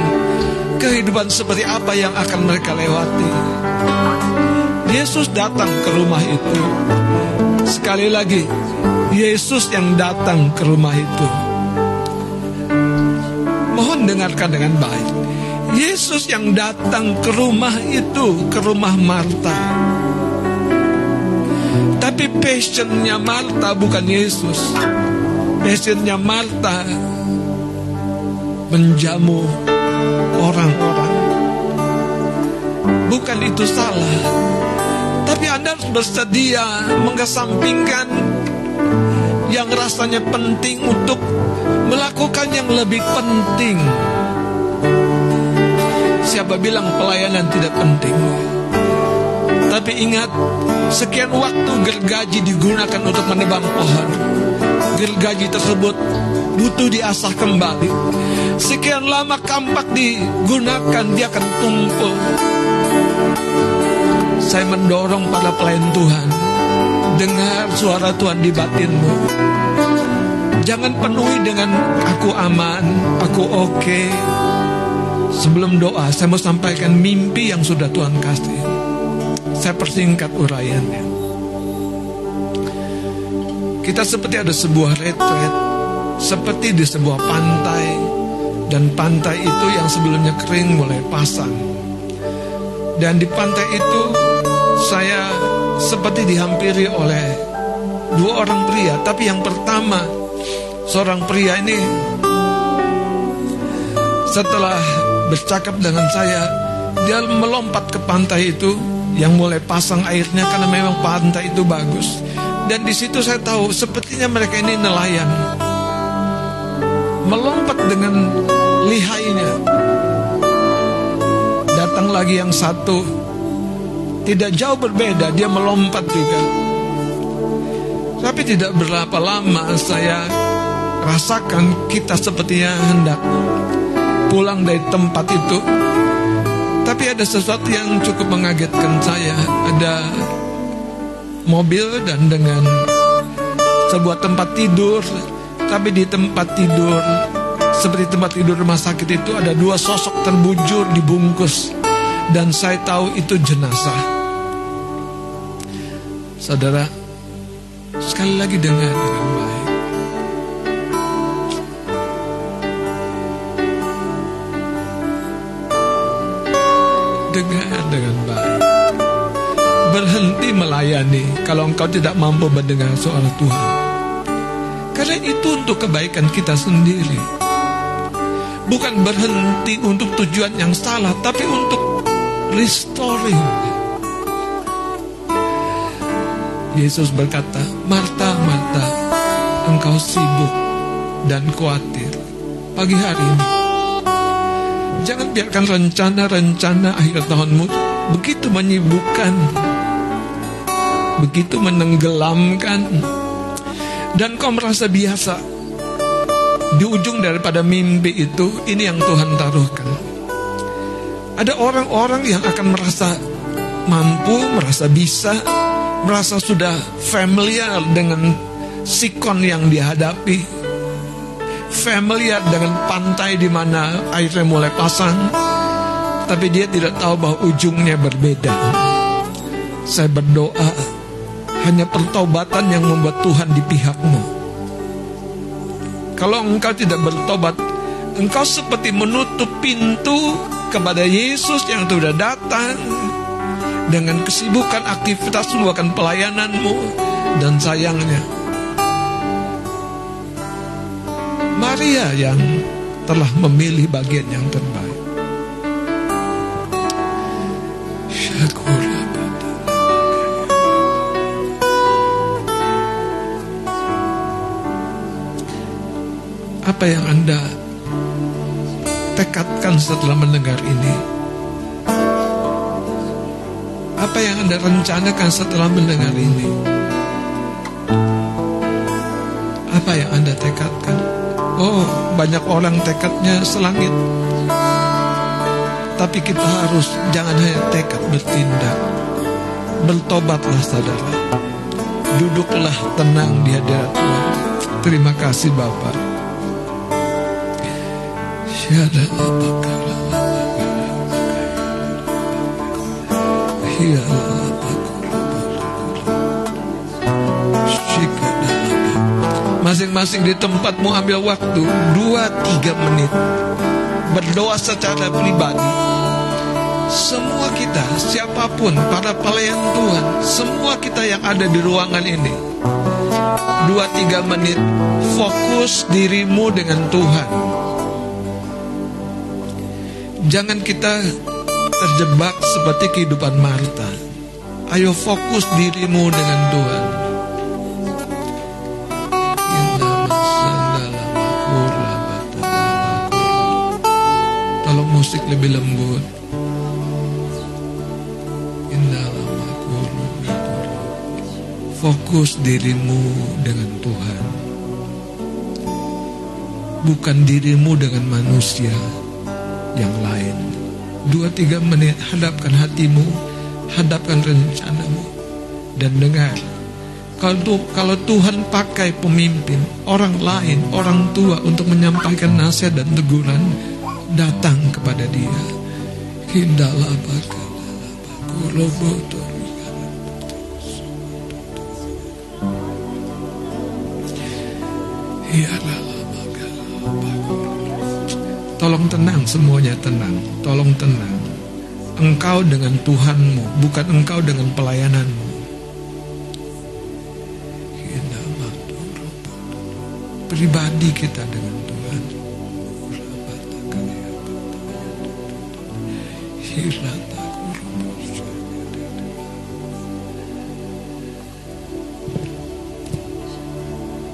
kehidupan seperti apa yang akan mereka lewati. Yesus datang ke rumah itu. Sekali lagi, Yesus yang datang ke rumah itu. Mohon dengarkan dengan baik. Yesus yang datang ke rumah itu, ke rumah Marta. Tapi passionnya Marta bukan Yesus. Passionnya Marta menjamu orang-orang. Bukan itu salah. Tapi Anda harus bersedia mengesampingkan yang rasanya penting untuk melakukan yang lebih penting. Siapa bilang pelayanan tidak penting? Tapi ingat, sekian waktu gergaji digunakan untuk menebang pohon. Gergaji tersebut butuh diasah kembali. Sekian lama kampak digunakan, dia akan tumpul. Saya mendorong pada pelayan Tuhan. Dengar suara Tuhan di batinmu. Jangan penuhi dengan aku aman, aku oke. Sebelum doa, saya mau sampaikan mimpi yang sudah Tuhan kasih. Saya persingkat uraiannya. Kita seperti ada sebuah retret, seperti di sebuah pantai, dan pantai itu yang sebelumnya kering mulai pasang. Dan di pantai itu saya seperti dihampiri oleh dua orang pria, tapi yang pertama seorang pria ini setelah bercakap dengan saya, dia melompat ke pantai itu yang mulai pasang airnya karena memang pantai itu bagus. Dan di situ saya tahu sepertinya mereka ini nelayan. Melompat dengan lihainya. Datang lagi yang satu. Tidak jauh berbeda, dia melompat juga. Tapi tidak berapa lama saya rasakan kita sepertinya hendak pulang dari tempat itu. Tapi ada sesuatu yang cukup mengagetkan saya. Ada mobil dan dengan sebuah tempat tidur. Tapi di tempat tidur, seperti tempat tidur rumah sakit itu ada dua sosok terbujur dibungkus. Dan saya tahu itu jenazah. Saudara, sekali lagi dengar dengan baik. Dengar dengan baik. Berhenti melayani kalau engkau tidak mampu mendengar suara Tuhan. Karena itu untuk kebaikan kita sendiri. Bukan berhenti untuk tujuan yang salah, tapi untuk restoring. Yesus berkata, Marta, Marta, engkau sibuk dan khawatir pagi hari ini. Jangan biarkan rencana-rencana akhir tahunmu begitu menyibukkan, begitu menenggelamkan, dan kau merasa biasa. Di ujung daripada mimpi itu, ini yang Tuhan taruhkan. Ada orang-orang yang akan merasa mampu, merasa bisa, merasa sudah familiar dengan sikon yang dihadapi, familiar dengan pantai di mana airnya mulai pasang, tapi dia tidak tahu bahwa ujungnya berbeda. Saya berdoa, hanya pertobatan yang membuat Tuhan di pihakmu. Kalau engkau tidak bertobat, engkau seperti menutup pintu kepada Yesus yang sudah datang dengan kesibukan aktivitasmu akan pelayananmu dan sayangnya Maria yang telah memilih bagian yang terbaik. Apa yang Anda tekadkan setelah mendengar ini? Apa yang Anda rencanakan setelah mendengar ini? Apa yang Anda tekadkan? Oh, banyak orang tekadnya selangit. Tapi kita harus jangan hanya tekad bertindak. Bertobatlah saudara. Duduklah tenang di hadirat Tuhan. Terima kasih Bapak. Syada apakala Masing-masing di tempatmu ambil waktu 2-3 menit. Berdoa secara pribadi. Semua kita, siapa pun, para pelayan Tuhan Semua kita yang ada di ruangan ini. 2-3 menit Fokus dirimu dengan Tuhan. Jangan kita terjebak seperti kehidupan Marta. Ayo fokus dirimu dengan Tuhan. Tolong musik lebih lembut. Fokus dirimu dengan Tuhan. Bukan dirimu dengan manusia yang lain. Dua tiga menit hadapkan hatimu, hadapkan rencanamu, dan dengar. Kalau, kalau Tuhan pakai pemimpin, orang lain, orang tua untuk menyampaikan nasihat dan teguran, datang kepada dia. Hindalah Tolong semuanya tenang. Tolong tenang. Engkau dengan Tuhanmu Bukan engkau dengan pelayananmu. Pribadi kita dengan Tuhan.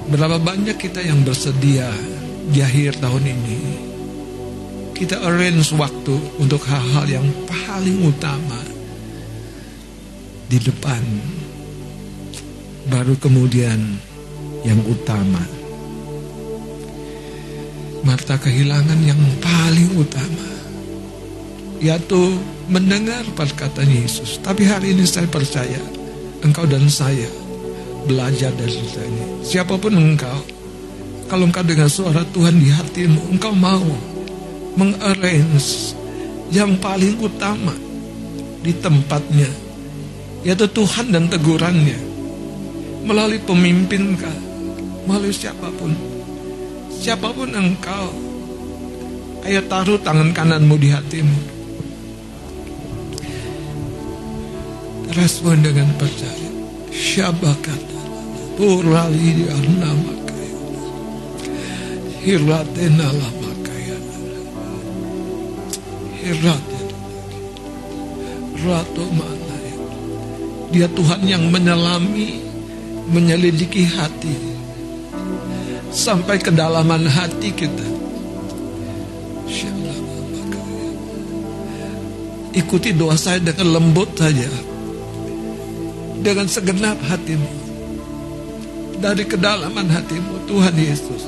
Berapa banyak kita yang bersedia di akhir tahun ini kita arrange waktu untuk hal-hal yang paling utama di depan. Baru kemudian yang utama. Marta kehilangan yang paling utama. Yaitu mendengar perkataan Yesus. Tapi hari ini saya percaya engkau dan saya belajar dari cerita ini. Siapa pun engkau kalau engkau dengan suara Tuhan di hatimu engkau mau mengarrange yang paling utama di tempatnya yaitu Tuhan dan tegurannya. Melalui pemimpin kah? Melalui siapa pun. Siapa pun engkau ayo taruh tangan kananmu di hatimu. Respon dengan percaya. Syabakat purali nama kaya hiratena Ratu Ratu mana? Dia Tuhan yang menyelami Menyelidiki hati. Sampai kedalaman hati kita. Ikuti doa saya dengan lembut saja. Dengan segenap hatimu. Dari kedalaman hatimu Tuhan Yesus.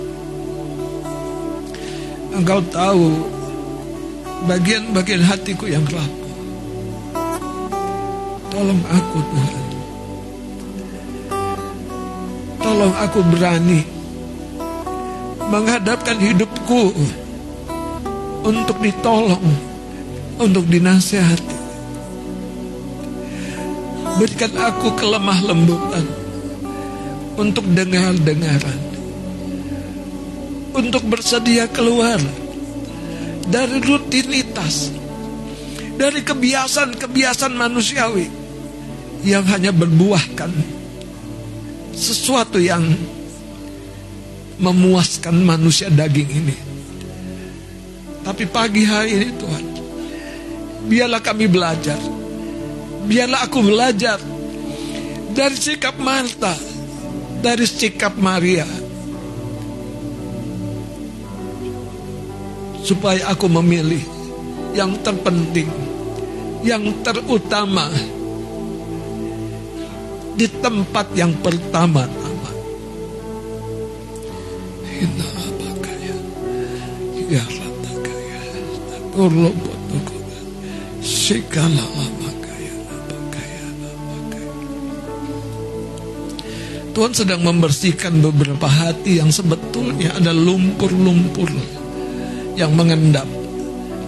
Engkau tahu bagian-bagian hatiku yang rapuh. Tolong aku Tuhan. Tolong aku berani menghadapkan hidupku untuk ditolong, untuk dinasehati. Berikan aku kelemah lembutan untuk dengar-dengaran. untuk bersedia keluar dari rutinitas, dari kebiasaan-kebiasaan manusiawi. Yang hanya berbuahkan. Sesuatu yang memuaskan manusia daging ini. Tapi pagi hari ini Tuhan, biarlah kami belajar, biarlah aku belajar dari sikap Marta, dari sikap Maria, supaya aku memilih yang terpenting, yang terutama di tempat yang abakaya, ya. Tuhan sedang membersihkan beberapa hati yang sebetulnya ada lumpur-lumpur yang mengendap,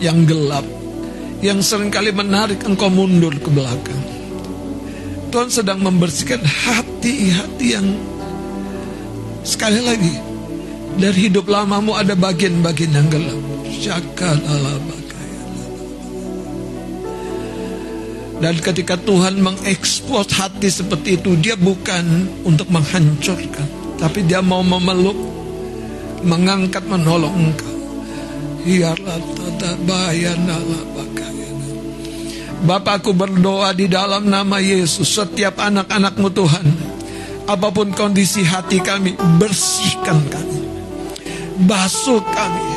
yang gelap, yang sering kali menarik engkau mundur ke belakang. Tuhan sedang membersihkan hati-hati yang sekali lagi dari hidup lamamu ada bagian-bagian yang gelap. Dan ketika Tuhan mengekspos hati seperti itu, dia bukan untuk menghancurkan, tapi dia mau memeluk, mengangkat, menolong engkau. Bapakku berdoa di dalam nama Yesus Setiap anak-anakmu Tuhan. Apa pun kondisi hati kami Bersihkan kami. Basuh kami.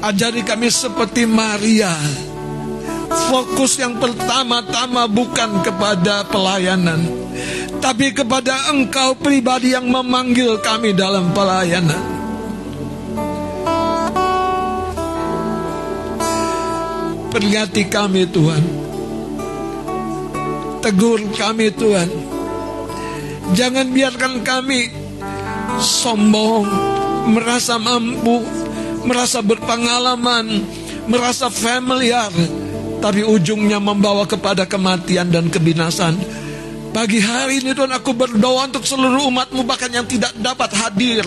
Ajari kami seperti Maria. Fokus yang pertama-tama bukan kepada pelayanan Tapi kepada engkau pribadi yang memanggil kami dalam pelayanan Peringati kami Tuhan. Tegur kami Tuhan. Jangan biarkan kami Sombong Merasa mampu Merasa berpengalaman Merasa familiar Tapi ujungnya membawa kepada kematian dan kebinasan. Pagi hari ini Tuhan aku berdoa untuk seluruh umatmu Bahkan yang tidak dapat hadir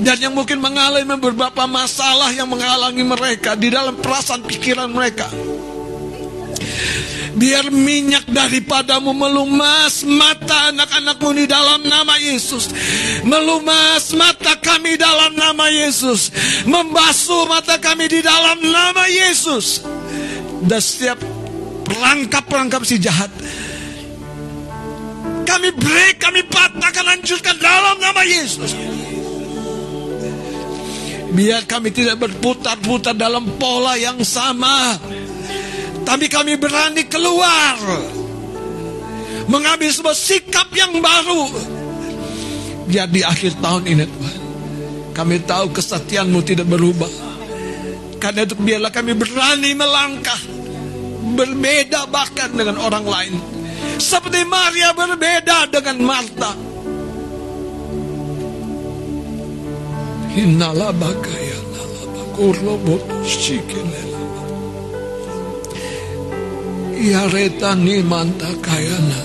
dan yang mungkin mengalami beberapa masalah yang menghalangi mereka di dalam perasaan pikiran mereka. Biar minyak daripadamu melumas mata anak-anakmu di dalam nama Yesus. Melumas mata kami dalam nama Yesus. Membasuh mata kami di dalam nama Yesus. Dan setiap perangkap-perangkap si jahat. Kami break, kami patahkan, hancurkan dalam nama Yesus. Biar kami tidak berputar-putar dalam pola yang sama. Tapi kami berani keluar. Mengambil sebuah sikap yang baru. Biar di akhir tahun ini Tuhan. Kami tahu kesatianmu tidak berubah. Karena itu biarlah kami berani melangkah. Berbeda bahkan dengan orang lain. Seperti Maria berbeda dengan Marta. Mantakayana.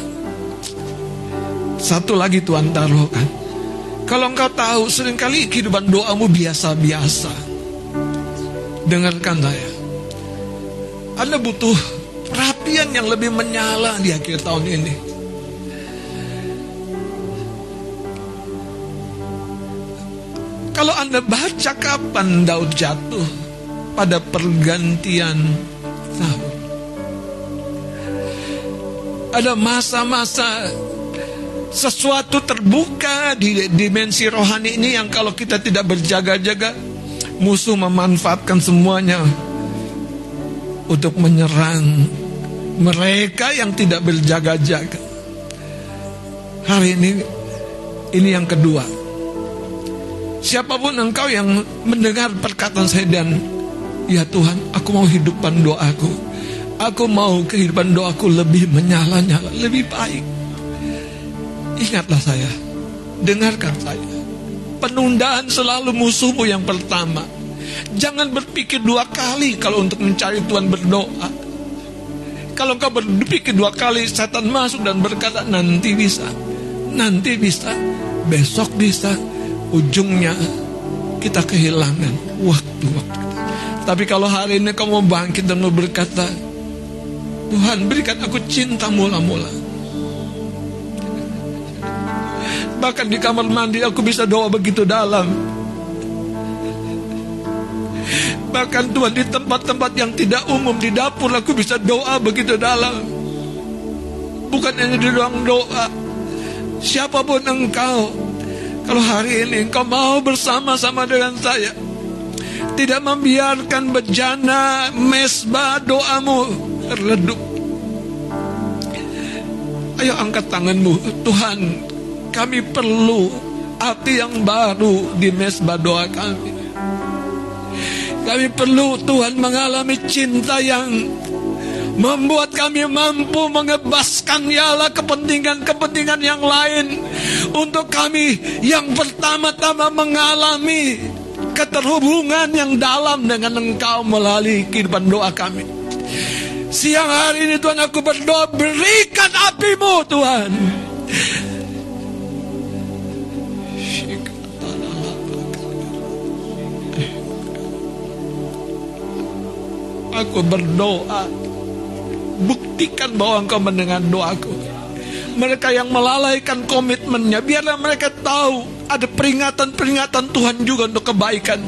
Satu lagi Tuhan taruhkan. Kalau engkau tahu sering kali kehidupan doamu biasa-biasa. Dengarkan saya. Anda butuh perhatian yang lebih menyala di akhir tahun ini. Kalau Anda baca kapan Daud jatuh pada pergantian tahun. Ada masa-masa sesuatu terbuka di dimensi rohani ini yang kalau kita tidak berjaga-jaga musuh memanfaatkan semuanya untuk menyerang mereka yang tidak berjaga-jaga. Hari ini ini yang kedua. Siapa pun engkau yang mendengar perkataan saya dan Ya Tuhan, aku mau hidupkan doaku. Aku mau kehidupan doaku lebih menyala-nyala, lebih baik. Ingatlah saya Dengarkan saya. Penundaan selalu musuhmu yang pertama. Jangan berpikir dua kali kalau untuk mencari Tuhan berdoa. Kalau kau berpikir dua kali setan masuk dan berkata nanti bisa Nanti bisa Besok bisa ujungnya kita kehilangan waktu-waktu. Tapi kalau hari ini kamu bangkit dan mau berkata, Tuhan berikan aku cinta mula-mula. Bahkan di kamar mandi aku bisa doa begitu dalam. Bahkan Tuhan di tempat-tempat yang tidak umum di dapur aku bisa doa begitu dalam. Bukan hanya di ruang doa. Siapa pun engkau, kalau hari ini engkau mau bersama-sama dengan saya, tidak membiarkan bejana mesbah doamu redup. Ayo angkat tanganmu, Tuhan, kami perlu hati yang baru di mesbah doa kami. Kami perlu Tuhan mengalami cinta yang membuat kami mampu mengebaskan yala kepentingan-kepentingan yang lain untuk kami yang pertama-tama mengalami keterhubungan yang dalam dengan Engkau melalui kehidupan doa kami. Siang hari ini Tuhan aku berdoa berikan apimu Tuhan. Aku berdoa Buktikan bahwa engkau mendengar doaku. Mereka yang melalaikan komitmennya Biarlah mereka tahu Ada peringatan-peringatan Tuhan juga untuk kebaikan.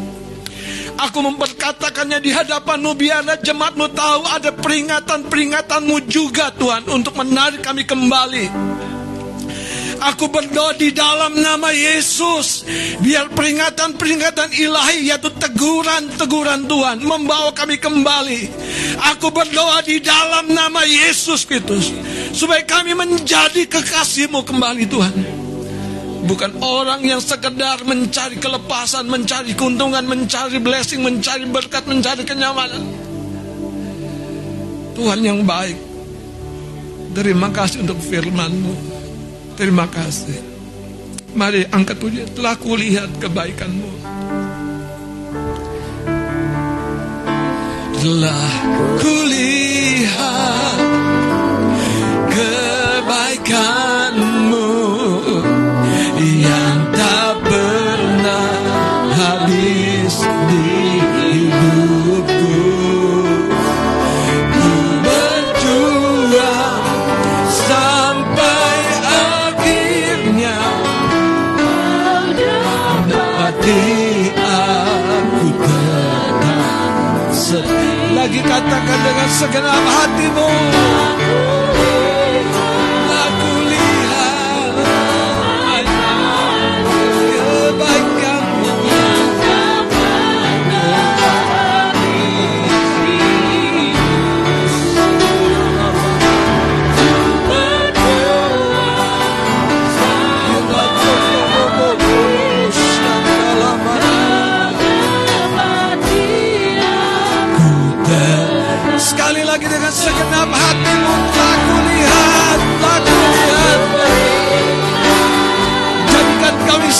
Aku memperkatakannya di hadapanmu Biarlah jemaatmu tahu Ada peringatan-peringatanmu juga Tuhan Untuk menarik kami kembali Aku berdoa di dalam nama Yesus. Biar peringatan-peringatan ilahi Yaitu teguran-teguran Tuhan Membawa kami kembali. Aku berdoa di dalam nama Yesus Kristus Supaya kami menjadi kekasihmu kembali Tuhan. Bukan orang yang sekedar mencari kelepasan Mencari keuntungan, mencari blessing Mencari berkat, mencari kenyamanan. Tuhan yang baik Terima kasih untuk firmanmu Terima kasih. Mari angkat puji. Telah kulihat kebaikanmu. Telah kulihat kebaikanmu katakan dengan segenap hatimu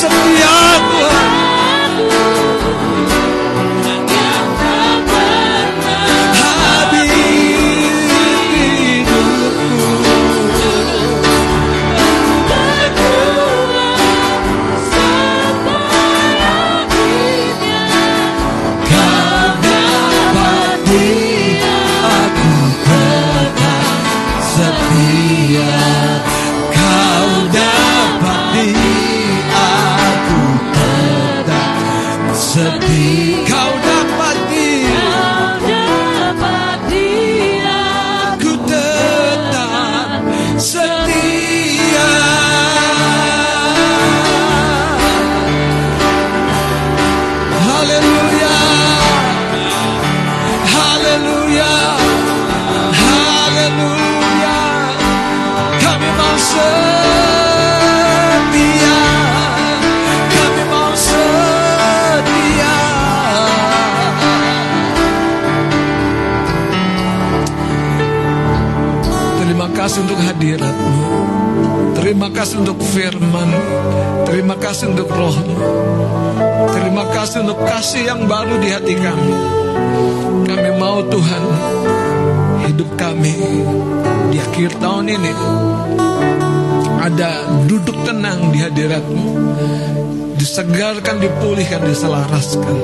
Jadikan kami hadiratmu. Terima kasih untuk firman. Terima kasih untuk rohmu. Terima kasih untuk kasih yang baru di hati kami. Kami mau Tuhan Hidup kami Di akhir tahun ini. Ada duduk tenang di hadiratmu. Disegarkan, dipulihkan, diselaraskan.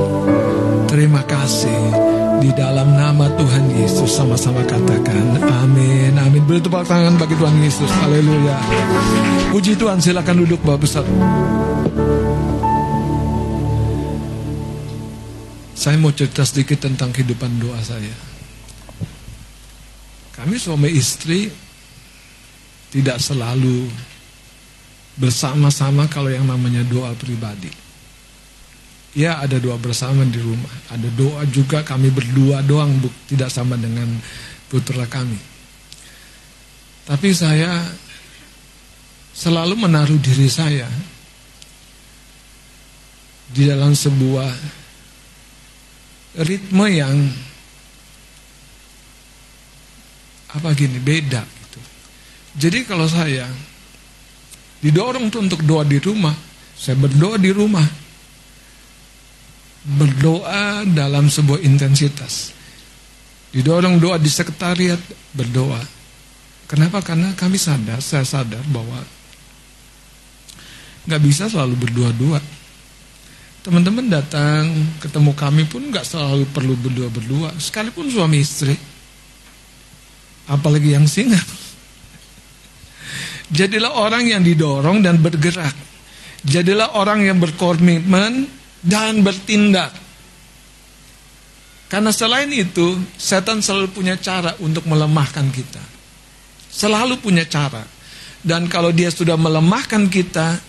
Terima kasih. Di dalam nama Tuhan Yesus sama-sama katakan amin. Amin. Beri tepuk tangan bagi Tuhan Yesus. Haleluya. Puji Tuhan, silakan duduk Bapak besar. Saya mau cerita sedikit tentang kehidupan doa saya. Kami suami istri tidak selalu bersama-sama kalau yang namanya doa pribadi. Ya ada doa bersama di rumah. Ada doa juga kami berdua doang bu, tidak sama dengan putra kami. Tapi saya selalu menaruh diri saya di dalam sebuah ritme yang apa gini beda gitu. Jadi kalau saya didorong untuk doa di rumah, saya berdoa di rumah berdoa dalam sebuah intensitas. Didorong doa di sekretariat, berdoa. Kenapa? Karena kami sadar, saya sadar bahwa nggak bisa selalu berdua-dua. Teman-teman datang ketemu kami pun nggak selalu perlu berdua-berdua, sekalipun suami istri, apalagi yang singa. Jadilah orang yang didorong dan bergerak. Jadilah orang yang berkomitmen dan bertindak. Karena selain itu, setan selalu punya cara untuk melemahkan kita. Selalu punya cara. Dan kalau dia sudah melemahkan kita,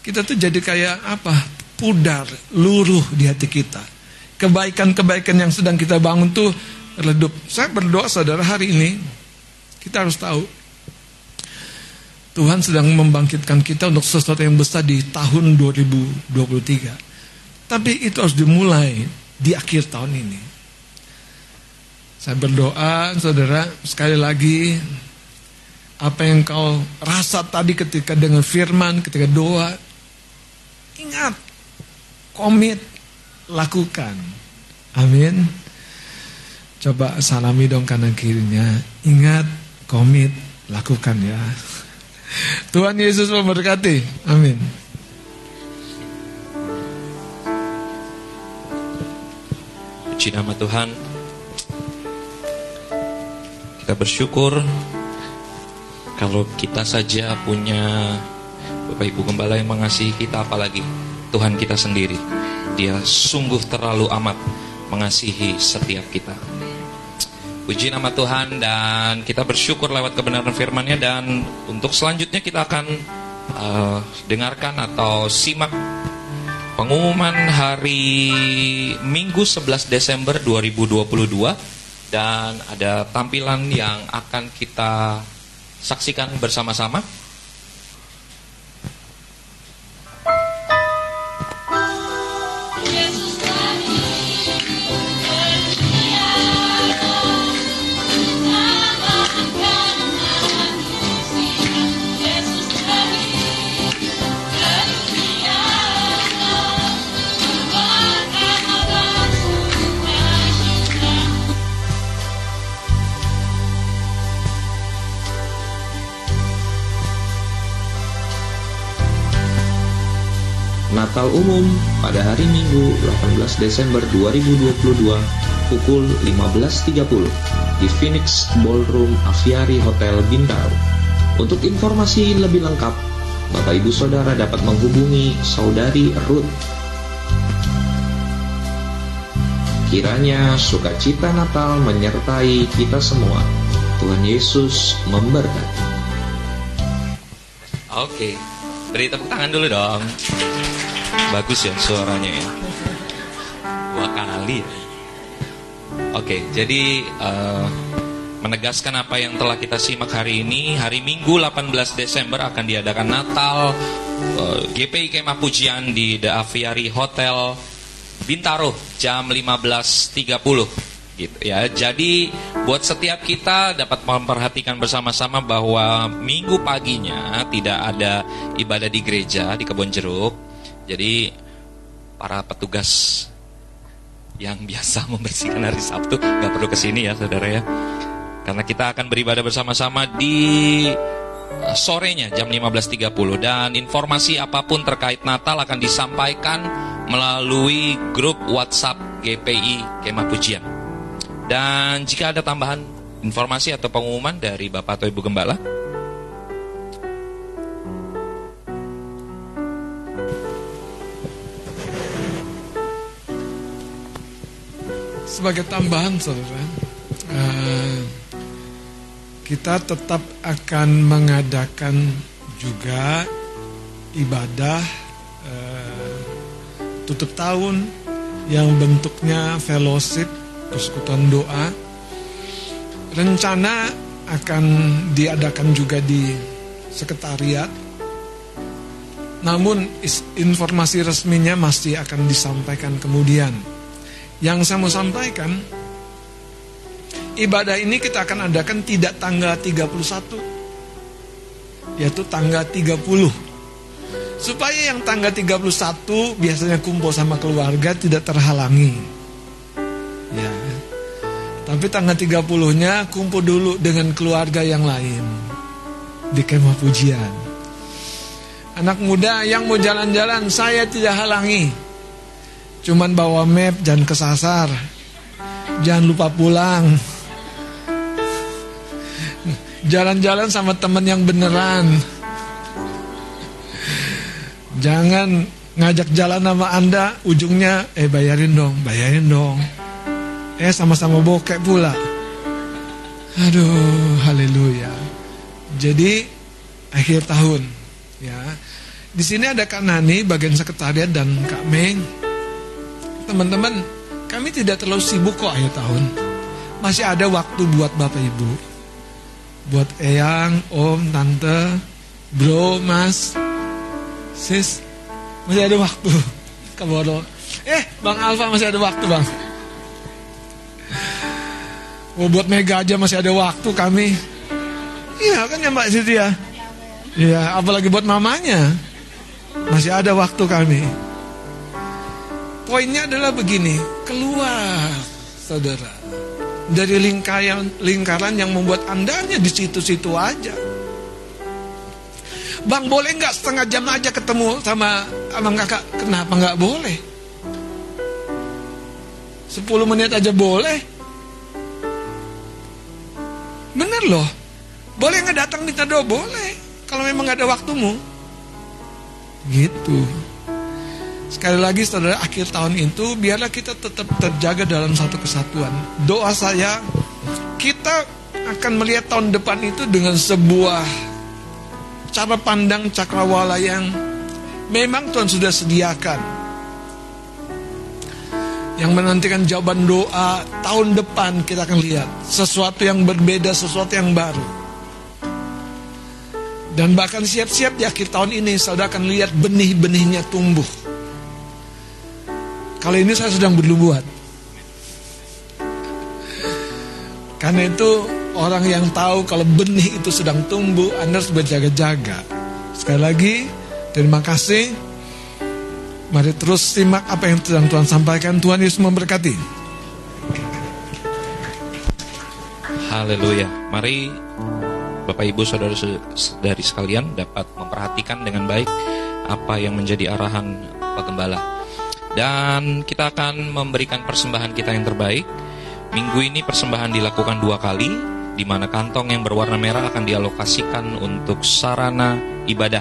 kita tuh jadi kayak apa? Pudar, luruh di hati kita. Kebaikan-kebaikan yang sedang kita bangun tuh redup. Saya berdoa saudara hari ini, kita harus tahu Tuhan sedang membangkitkan kita untuk sesuatu yang besar di tahun 2023. Tapi itu harus dimulai di akhir tahun ini. Saya berdoa, saudara, sekali lagi apa yang kau rasa tadi ketika dengan firman, ketika doa, ingat, komit, lakukan. Amin. Coba salami dong kanan kirinya. Ingat, komit, lakukan ya. Tuhan Yesus memberkati. Amin. Puji nama Tuhan. Kita bersyukur kalau kita saja punya Bapak Ibu Gembala yang mengasihi kita apalagi Tuhan kita sendiri. Dia sungguh terlalu amat mengasihi setiap kita. Puji nama Tuhan dan kita bersyukur lewat kebenaran firman-Nya dan untuk selanjutnya kita akan uh, dengarkan atau simak Pengumuman hari Minggu 11 Desember 2022 dan ada tampilan yang akan kita saksikan bersama-sama. Natal umum pada hari Minggu 18 Desember 2022 pukul 15.30 di Phoenix Ballroom Aviary Hotel Bintaro. Untuk informasi lebih lengkap, Bapak Ibu Saudara dapat menghubungi Saudari Ruth. Kiranya sukacita Natal menyertai kita semua. Tuhan Yesus memberkati. Oke, beri tepuk tangan dulu dong. Bagus ya suaranya ya. Dua kali. Oke, jadi uh, menegaskan apa yang telah kita simak hari ini, hari Minggu 18 Desember akan diadakan Natal uh, GPI Kemah Pujian di The Aviary Hotel Bintaro jam 15.30 gitu ya. Jadi buat setiap kita dapat memperhatikan bersama-sama bahwa minggu paginya tidak ada ibadah di gereja di Kebon Jeruk. Jadi para petugas yang biasa membersihkan hari Sabtu nggak perlu ke sini ya saudara ya. Karena kita akan beribadah bersama-sama di eh, sorenya jam 15.30 dan informasi apa pun terkait Natal akan disampaikan melalui grup WhatsApp GPI Kemah Pujian. Dan jika ada tambahan informasi atau pengumuman dari Bapak atau Ibu Gembala, Sebagai tambahan saudara, eh, kita tetap akan mengadakan juga ibadah eh, tutup tahun yang bentuknya fellowship, persekutuan doa. Rencana akan diadakan juga di sekretariat. Namun informasi resminya masih akan disampaikan kemudian. Yang saya mau sampaikan, ibadah ini kita akan adakan tidak tanggal 31, yaitu tanggal 30. Supaya yang tanggal 31 biasanya kumpul sama keluarga tidak terhalangi. Ya. Tapi tanggal 30-nya kumpul dulu dengan keluarga yang lain di kemah pujian. Anak muda yang mau jalan-jalan saya tidak halangi. Cuman bawa map jangan kesasar. Jangan lupa pulang. Jalan-jalan sama temen yang beneran. Jangan ngajak jalan sama Anda ujungnya eh bayarin dong, bayarin dong. Eh sama-sama bokek pula. Aduh, haleluya. Jadi akhir tahun ya. Di sini ada Kak Nani bagian sekretariat dan Kak Meng. Teman-teman, kami tidak terlalu sibuk kok akhir tahun. Masih ada waktu buat Bapak Ibu. Buat Eyang, Om, Tante, Bro, Mas, Sis, masih ada waktu. Kaboro. Eh, Bang Alfa masih ada waktu, Bang. Oh, buat Mega aja masih ada waktu kami. Iya kan ya Mbak Siti ya? Iya, apalagi buat mamanya. Masih ada waktu kami. Poinnya adalah begini, keluar saudara dari lingkaran lingkaran yang membuat andanya di situ-situ aja. Bang boleh nggak setengah jam aja ketemu sama abang kakak? Kenapa nggak boleh? 10 menit aja boleh. Bener loh. Boleh nggak datang minta doa? Boleh. Kalau memang nggak ada waktumu. Gitu. Sekali lagi saudara akhir tahun itu biarlah kita tetap terjaga dalam satu kesatuan. Doa saya kita akan melihat tahun depan itu dengan sebuah cara pandang cakrawala yang memang Tuhan sudah sediakan. Yang menantikan jawaban doa tahun depan kita akan lihat sesuatu yang berbeda, sesuatu yang baru. Dan bahkan siap-siap di akhir tahun ini saudara akan lihat benih-benihnya tumbuh. Kalau ini saya sedang bernubuat. Karena itu orang yang tahu kalau benih itu sedang tumbuh, Anda harus berjaga-jaga. Sekali lagi, terima kasih. Mari terus simak apa yang sedang Tuhan sampaikan. Tuhan Yesus memberkati. Haleluya. Mari Bapak Ibu saudara-saudari sekalian dapat memperhatikan dengan baik apa yang menjadi arahan Pak Gembala. Dan kita akan memberikan persembahan kita yang terbaik. Minggu ini persembahan dilakukan dua kali, di mana kantong yang berwarna merah akan dialokasikan untuk sarana ibadah.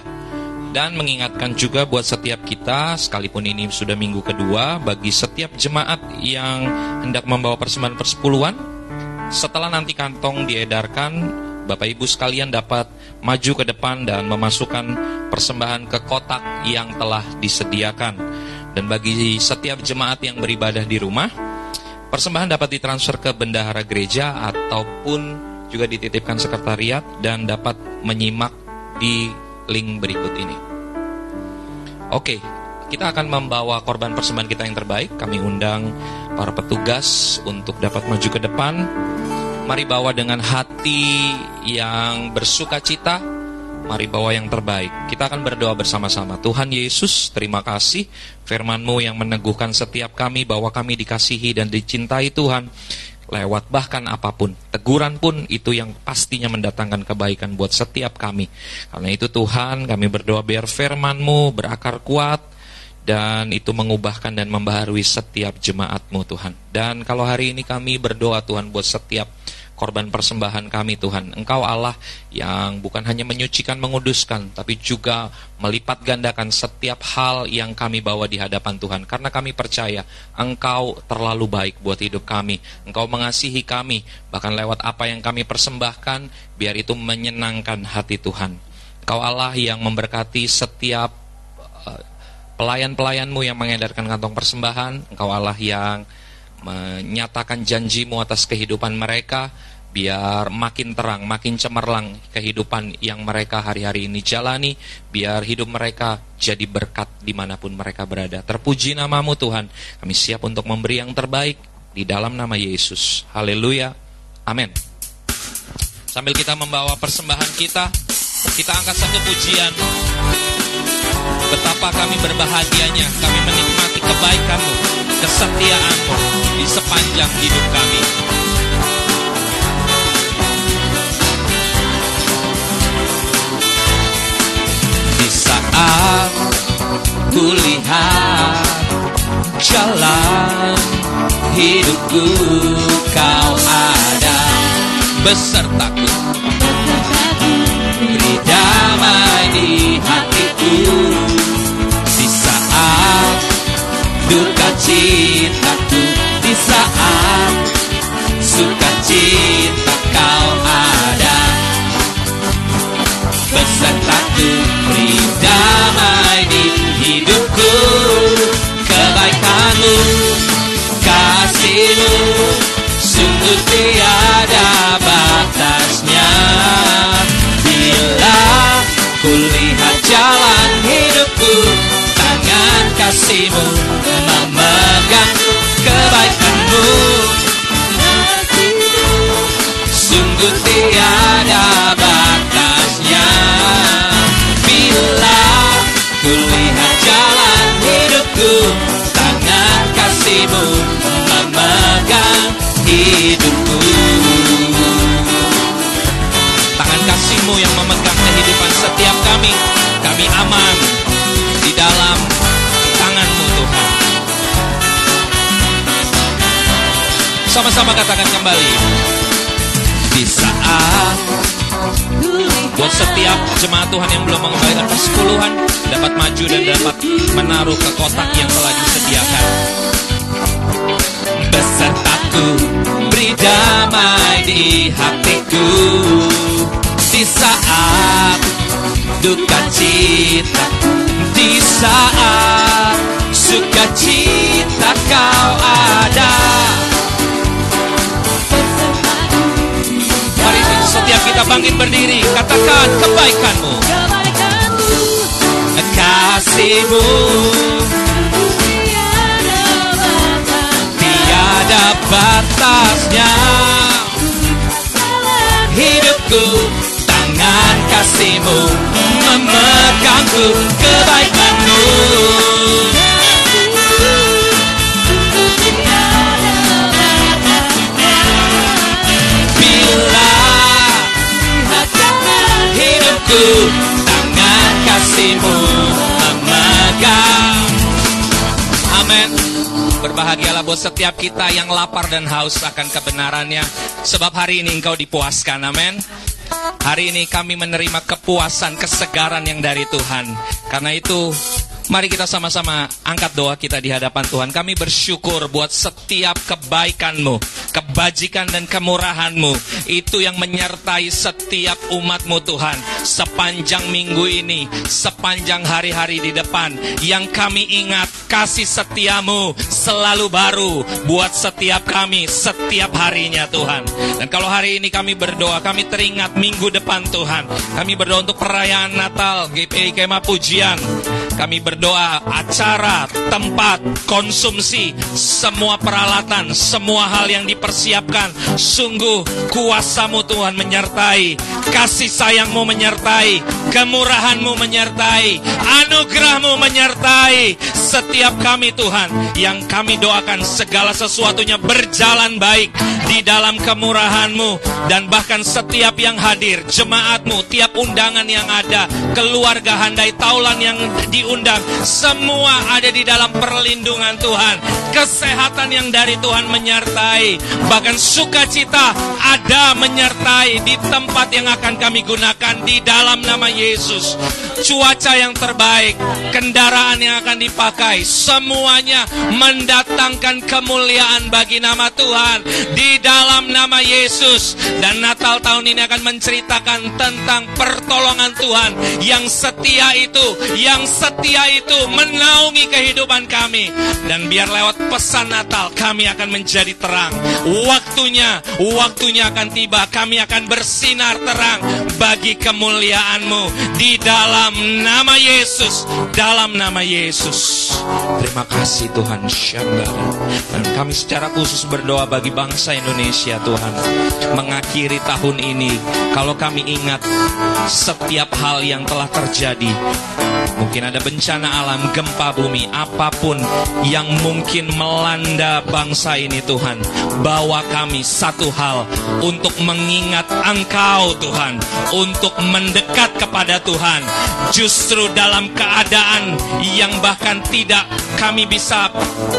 Dan mengingatkan juga buat setiap kita, sekalipun ini sudah minggu kedua, bagi setiap jemaat yang hendak membawa persembahan persepuluhan, setelah nanti kantong diedarkan, Bapak Ibu sekalian dapat maju ke depan dan memasukkan persembahan ke kotak yang telah disediakan. Dan bagi setiap jemaat yang beribadah di rumah, persembahan dapat ditransfer ke bendahara gereja ataupun juga dititipkan sekretariat dan dapat menyimak di link berikut ini. Oke, kita akan membawa korban persembahan kita yang terbaik. Kami undang para petugas untuk dapat maju ke depan. Mari bawa dengan hati yang bersuka cita. Mari bawa yang terbaik. Kita akan berdoa bersama-sama. Tuhan Yesus, terima kasih firman-Mu yang meneguhkan setiap kami bahwa kami dikasihi dan dicintai Tuhan. lewat bahkan apa pun. Teguran pun itu yang pastinya mendatangkan kebaikan buat setiap kami. Karena itu Tuhan kami berdoa biar firman-Mu berakar kuat dan itu mengubahkan dan membaharui setiap jemaat-Mu Tuhan. Dan kalau hari ini kami berdoa Tuhan buat setiap korban persembahan kami Tuhan. Engkau Allah yang bukan hanya menyucikan, menguduskan, tapi juga melipat gandakan setiap hal yang kami bawa di hadapan Tuhan. Karena kami percaya Engkau terlalu baik buat hidup kami. Engkau mengasihi kami, bahkan lewat apa yang kami persembahkan, biar itu menyenangkan hati Tuhan. Engkau Allah yang memberkati setiap uh, pelayan-pelayanmu yang mengedarkan kantong persembahan. Engkau Allah yang menyatakan janjimu atas kehidupan mereka biar makin terang, makin cemerlang kehidupan yang mereka hari-hari ini jalani, biar hidup mereka jadi berkat di mana pun mereka berada. Terpuji namamu Tuhan, kami siap untuk memberi yang terbaik di dalam nama Yesus. Haleluya, amin. Sambil kita membawa persembahan kita, kita angkat satu pujian. Betapa kami berbahagianya, kami menikmati kebaikanmu, kesetiaanmu di sepanjang hidup kami. Di saat kulihat jalan hidupku kau ada besertaku beri damai di hatiku duka cintaku di saat sukacita kau ada. Besertaku beri damai di hidupku. Kebaikanmu kasihmu sungguh tiada batasnya. Bila kulihat jalan hidupku tangan kasihmu kasihmu yang memegang kehidupan setiap kami. Kami aman di dalam tanganmu Tuhan. Sama-sama katakan kembali. Di saat buat setiap jemaat Tuhan yang belum mengembalikan persepuluhan dapat maju dan dapat menaruh ke kotak yang telah disediakan. Besertaku beri damai di hatiku di saat duka cita di saat sukacita kau ada. Mari setiap kita bangkit berdiri Katakan kebaikanmu. Kasihmu Tiada batasnya. Hidupku Tangan kasihmu Memegangku Kebaikanmu. Bila hidupku tangan kasihmu memegang. Amin. Berbahagialah buat setiap kita yang lapar dan haus akan kebenarannya. Sebab hari ini engkau dipuaskan, amin Hari ini kami menerima kepuasan, kesegaran yang dari Tuhan Karena itu Mari kita sama-sama angkat doa kita di hadapan Tuhan. Kami bersyukur buat setiap kebaikan-Mu, kebajikan dan kemurahan-Mu. Itu yang menyertai setiap umat-Mu Tuhan. Sepanjang minggu ini, sepanjang hari-hari di depan. Yang kami ingat kasih setiamu selalu baru buat setiap kami, setiap harinya Tuhan. Dan kalau hari ini kami berdoa, kami teringat minggu depan Tuhan. Kami berdoa untuk perayaan Natal, GPI Kema Pujian. Kami berdoa acara, tempat, konsumsi, semua peralatan, semua hal yang dipersiapkan. Sungguh kuasamu Tuhan menyertai, kasih sayangmu menyertai, kemurahanmu menyertai, anugerahmu menyertai setiap kami Tuhan. Yang kami doakan segala sesuatunya berjalan baik di dalam kemurahanmu dan bahkan setiap yang hadir, jemaatmu, tiap undangan yang ada, keluarga handai taulan yang diundang, semua ada di dalam perlindungan Tuhan. Kesehatan yang dari Tuhan menyertai, bahkan sukacita ada menyertai di tempat yang akan kami gunakan di dalam nama Yesus. Cuaca yang terbaik, kendaraan yang akan dipakai, semuanya mendatangkan kemuliaan bagi nama Tuhan di dalam nama Yesus. Dan Natal tahun ini akan menceritakan tentang pertolongan Tuhan yang setia itu, yang setia itu menaungi kehidupan kami. Dan biar lewat pesan Natal kami akan menjadi terang. Waktunya, waktunya akan tiba. Kami akan bersinar terang bagi kemuliaanmu di dalam nama Yesus. Dalam nama Yesus. Terima kasih Tuhan Syandara. Dan kami secara khusus berdoa bagi bangsa Indonesia Tuhan. Mengakhiri tahun ini. Kalau kami ingat setiap hal yang telah terjadi. Mungkin ada bencana alam, gempa bumi, apa pun yang mungkin melanda bangsa ini Tuhan. Bawa kami satu hal untuk mengingat Engkau Tuhan, untuk mendekat kepada Tuhan. Justru dalam keadaan yang bahkan tidak kami bisa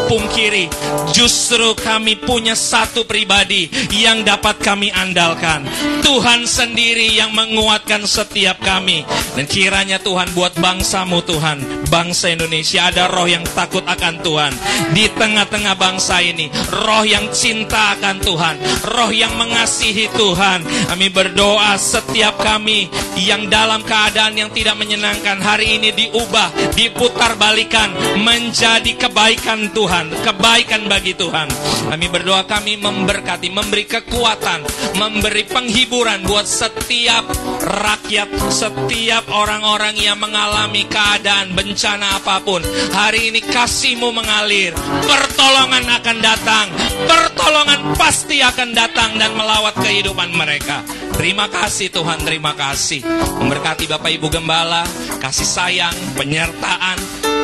pungkiri, justru kami punya satu pribadi yang dapat kami andalkan. Tuhan sendiri yang menguatkan setiap kami. Dan kiranya Tuhan buat bangsamu Tuhan, bangsa Indonesia ada roh yang takut akan Tuhan. Di tengah-tengah bangsa ini, roh yang cinta akan Tuhan, roh yang mengasihi Tuhan. Kami berdoa setiap kami yang dalam keadaan yang tidak menyenangkan hari ini diubah, diputar balikan menjadi kebaikan Tuhan, kebaikan bagi Tuhan. Kami berdoa kami memberkati, memberi kekuatan, memberi penghiburan buat setiap rakyat, setiap orang-orang yang mengalami keadaan bencana apa pun. Hari ini kasihmu mengalir, pertolongan akan datang, pertolongan pasti akan datang dan melawat kehidupan mereka. Terima kasih Tuhan, terima kasih. Memberkati Bapak Ibu Gembala, kasih sayang, penyertaan,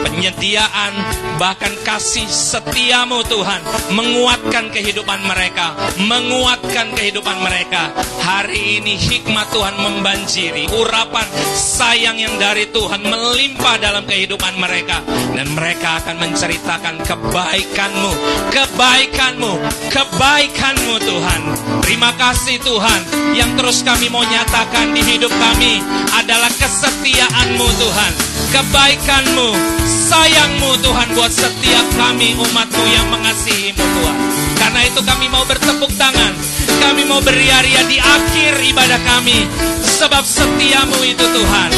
penyediaan, bahkan kasih setiamu Tuhan, menguatkan kehidupan mereka, menguatkan kehidupan mereka. Hari ini hikmat Tuhan membanjiri, urapan sayang yang dari Tuhan melimpah dalam kehidupan mereka. Dan mereka akan menceritakan kebaikanmu, kebaikanmu, kebaikanmu Tuhan. Terima kasih Tuhan, yang terus kami mau nyatakan di hidup kami adalah kesetiaanmu Tuhan, kebaikanmu, sayangmu Tuhan buat setiap kami umatmu yang mengasihimu Tuhan. Karena itu kami mau bertepuk tangan, kami mau beria-ria di akhir ibadah kami, sebab setiamu itu Tuhan.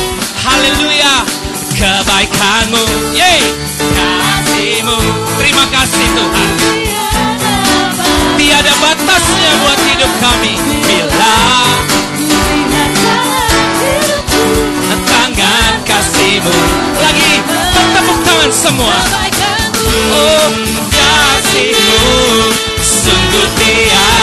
Haleluya, kebaikanmu, yeay, kasihmu, terima kasih Tuhan. Tiada batasnya buat hidup kami. Bila kasihmu. Lagi tepuk tangan semua. Oh kasihmu. Sungguh tiada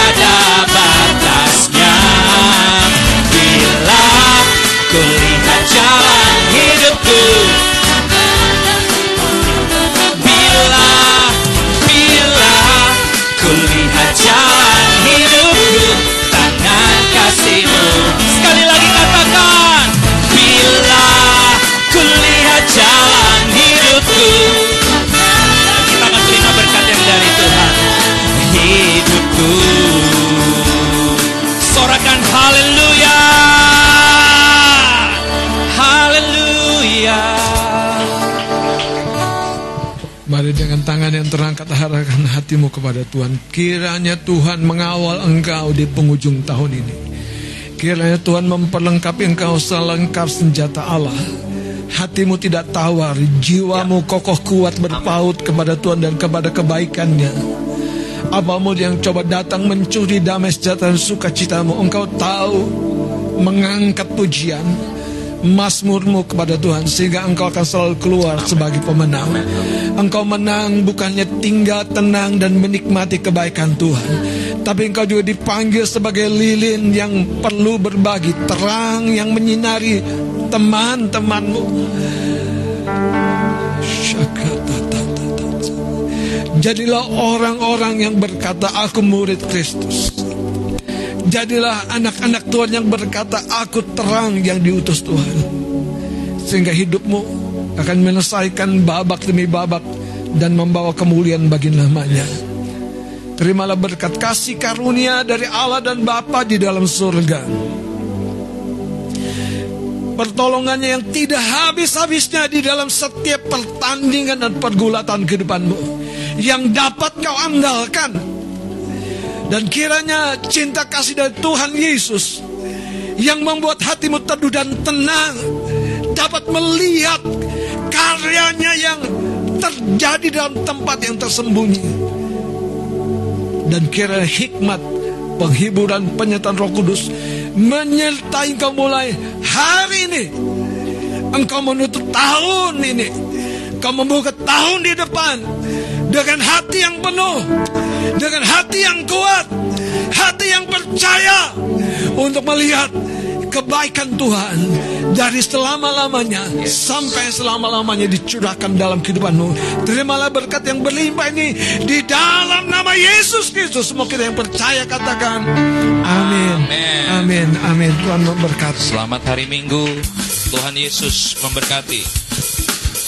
kepada Tuhan. Kiranya Tuhan mengawal engkau di penghujung tahun ini. Kiranya Tuhan memperlengkapi engkau selengkap senjata Allah. Hatimu tidak tawar, jiwamu kokoh kuat berpaut kepada Tuhan dan kepada kebaikannya. Apamu yang coba datang mencuri damai sejahtera dan sukacitamu, engkau tahu mengangkat pujian, Mazmurmu kepada Tuhan sehingga engkau akan selalu keluar sebagai pemenang. Engkau menang bukannya tinggal tenang dan menikmati kebaikan Tuhan, tapi engkau juga dipanggil sebagai lilin yang perlu berbagi terang yang menyinari teman-temanmu. Jadilah orang-orang yang berkata aku murid Kristus. Jadilah anak-anak Tuhan yang berkata aku terang yang diutus Tuhan. Sehingga hidupmu akan menyelesaikan babak demi babak dan membawa kemuliaan bagi namanya. Terimalah berkat kasih karunia dari Allah dan Bapa di dalam surga. Pertolongannya yang tidak habis-habisnya di dalam setiap pertandingan dan pergulatan kehidupanmu yang dapat kau andalkan. Dan kiranya cinta kasih dari Tuhan Yesus yang membuat hatimu teduh dan tenang dapat melihat karyanya yang terjadi dalam tempat yang tersembunyi. Dan kiranya hikmat, penghiburan, penyertaan roh kudus menyertai kau mulai hari ini. Engkau menutup tahun ini. Kau membuka tahun di depan dengan hati yang penuh, dengan hati yang kuat, hati yang percaya untuk melihat kebaikan Tuhan dari selama-lamanya sampai selama-lamanya dicurahkan dalam kehidupanmu. Terimalah berkat yang berlimpah ini di dalam nama Yesus Kristus. Semua kita yang percaya katakan amin. Amin. Amin. Amin. Tuhan memberkati. Selamat hari Minggu. Tuhan Yesus memberkati.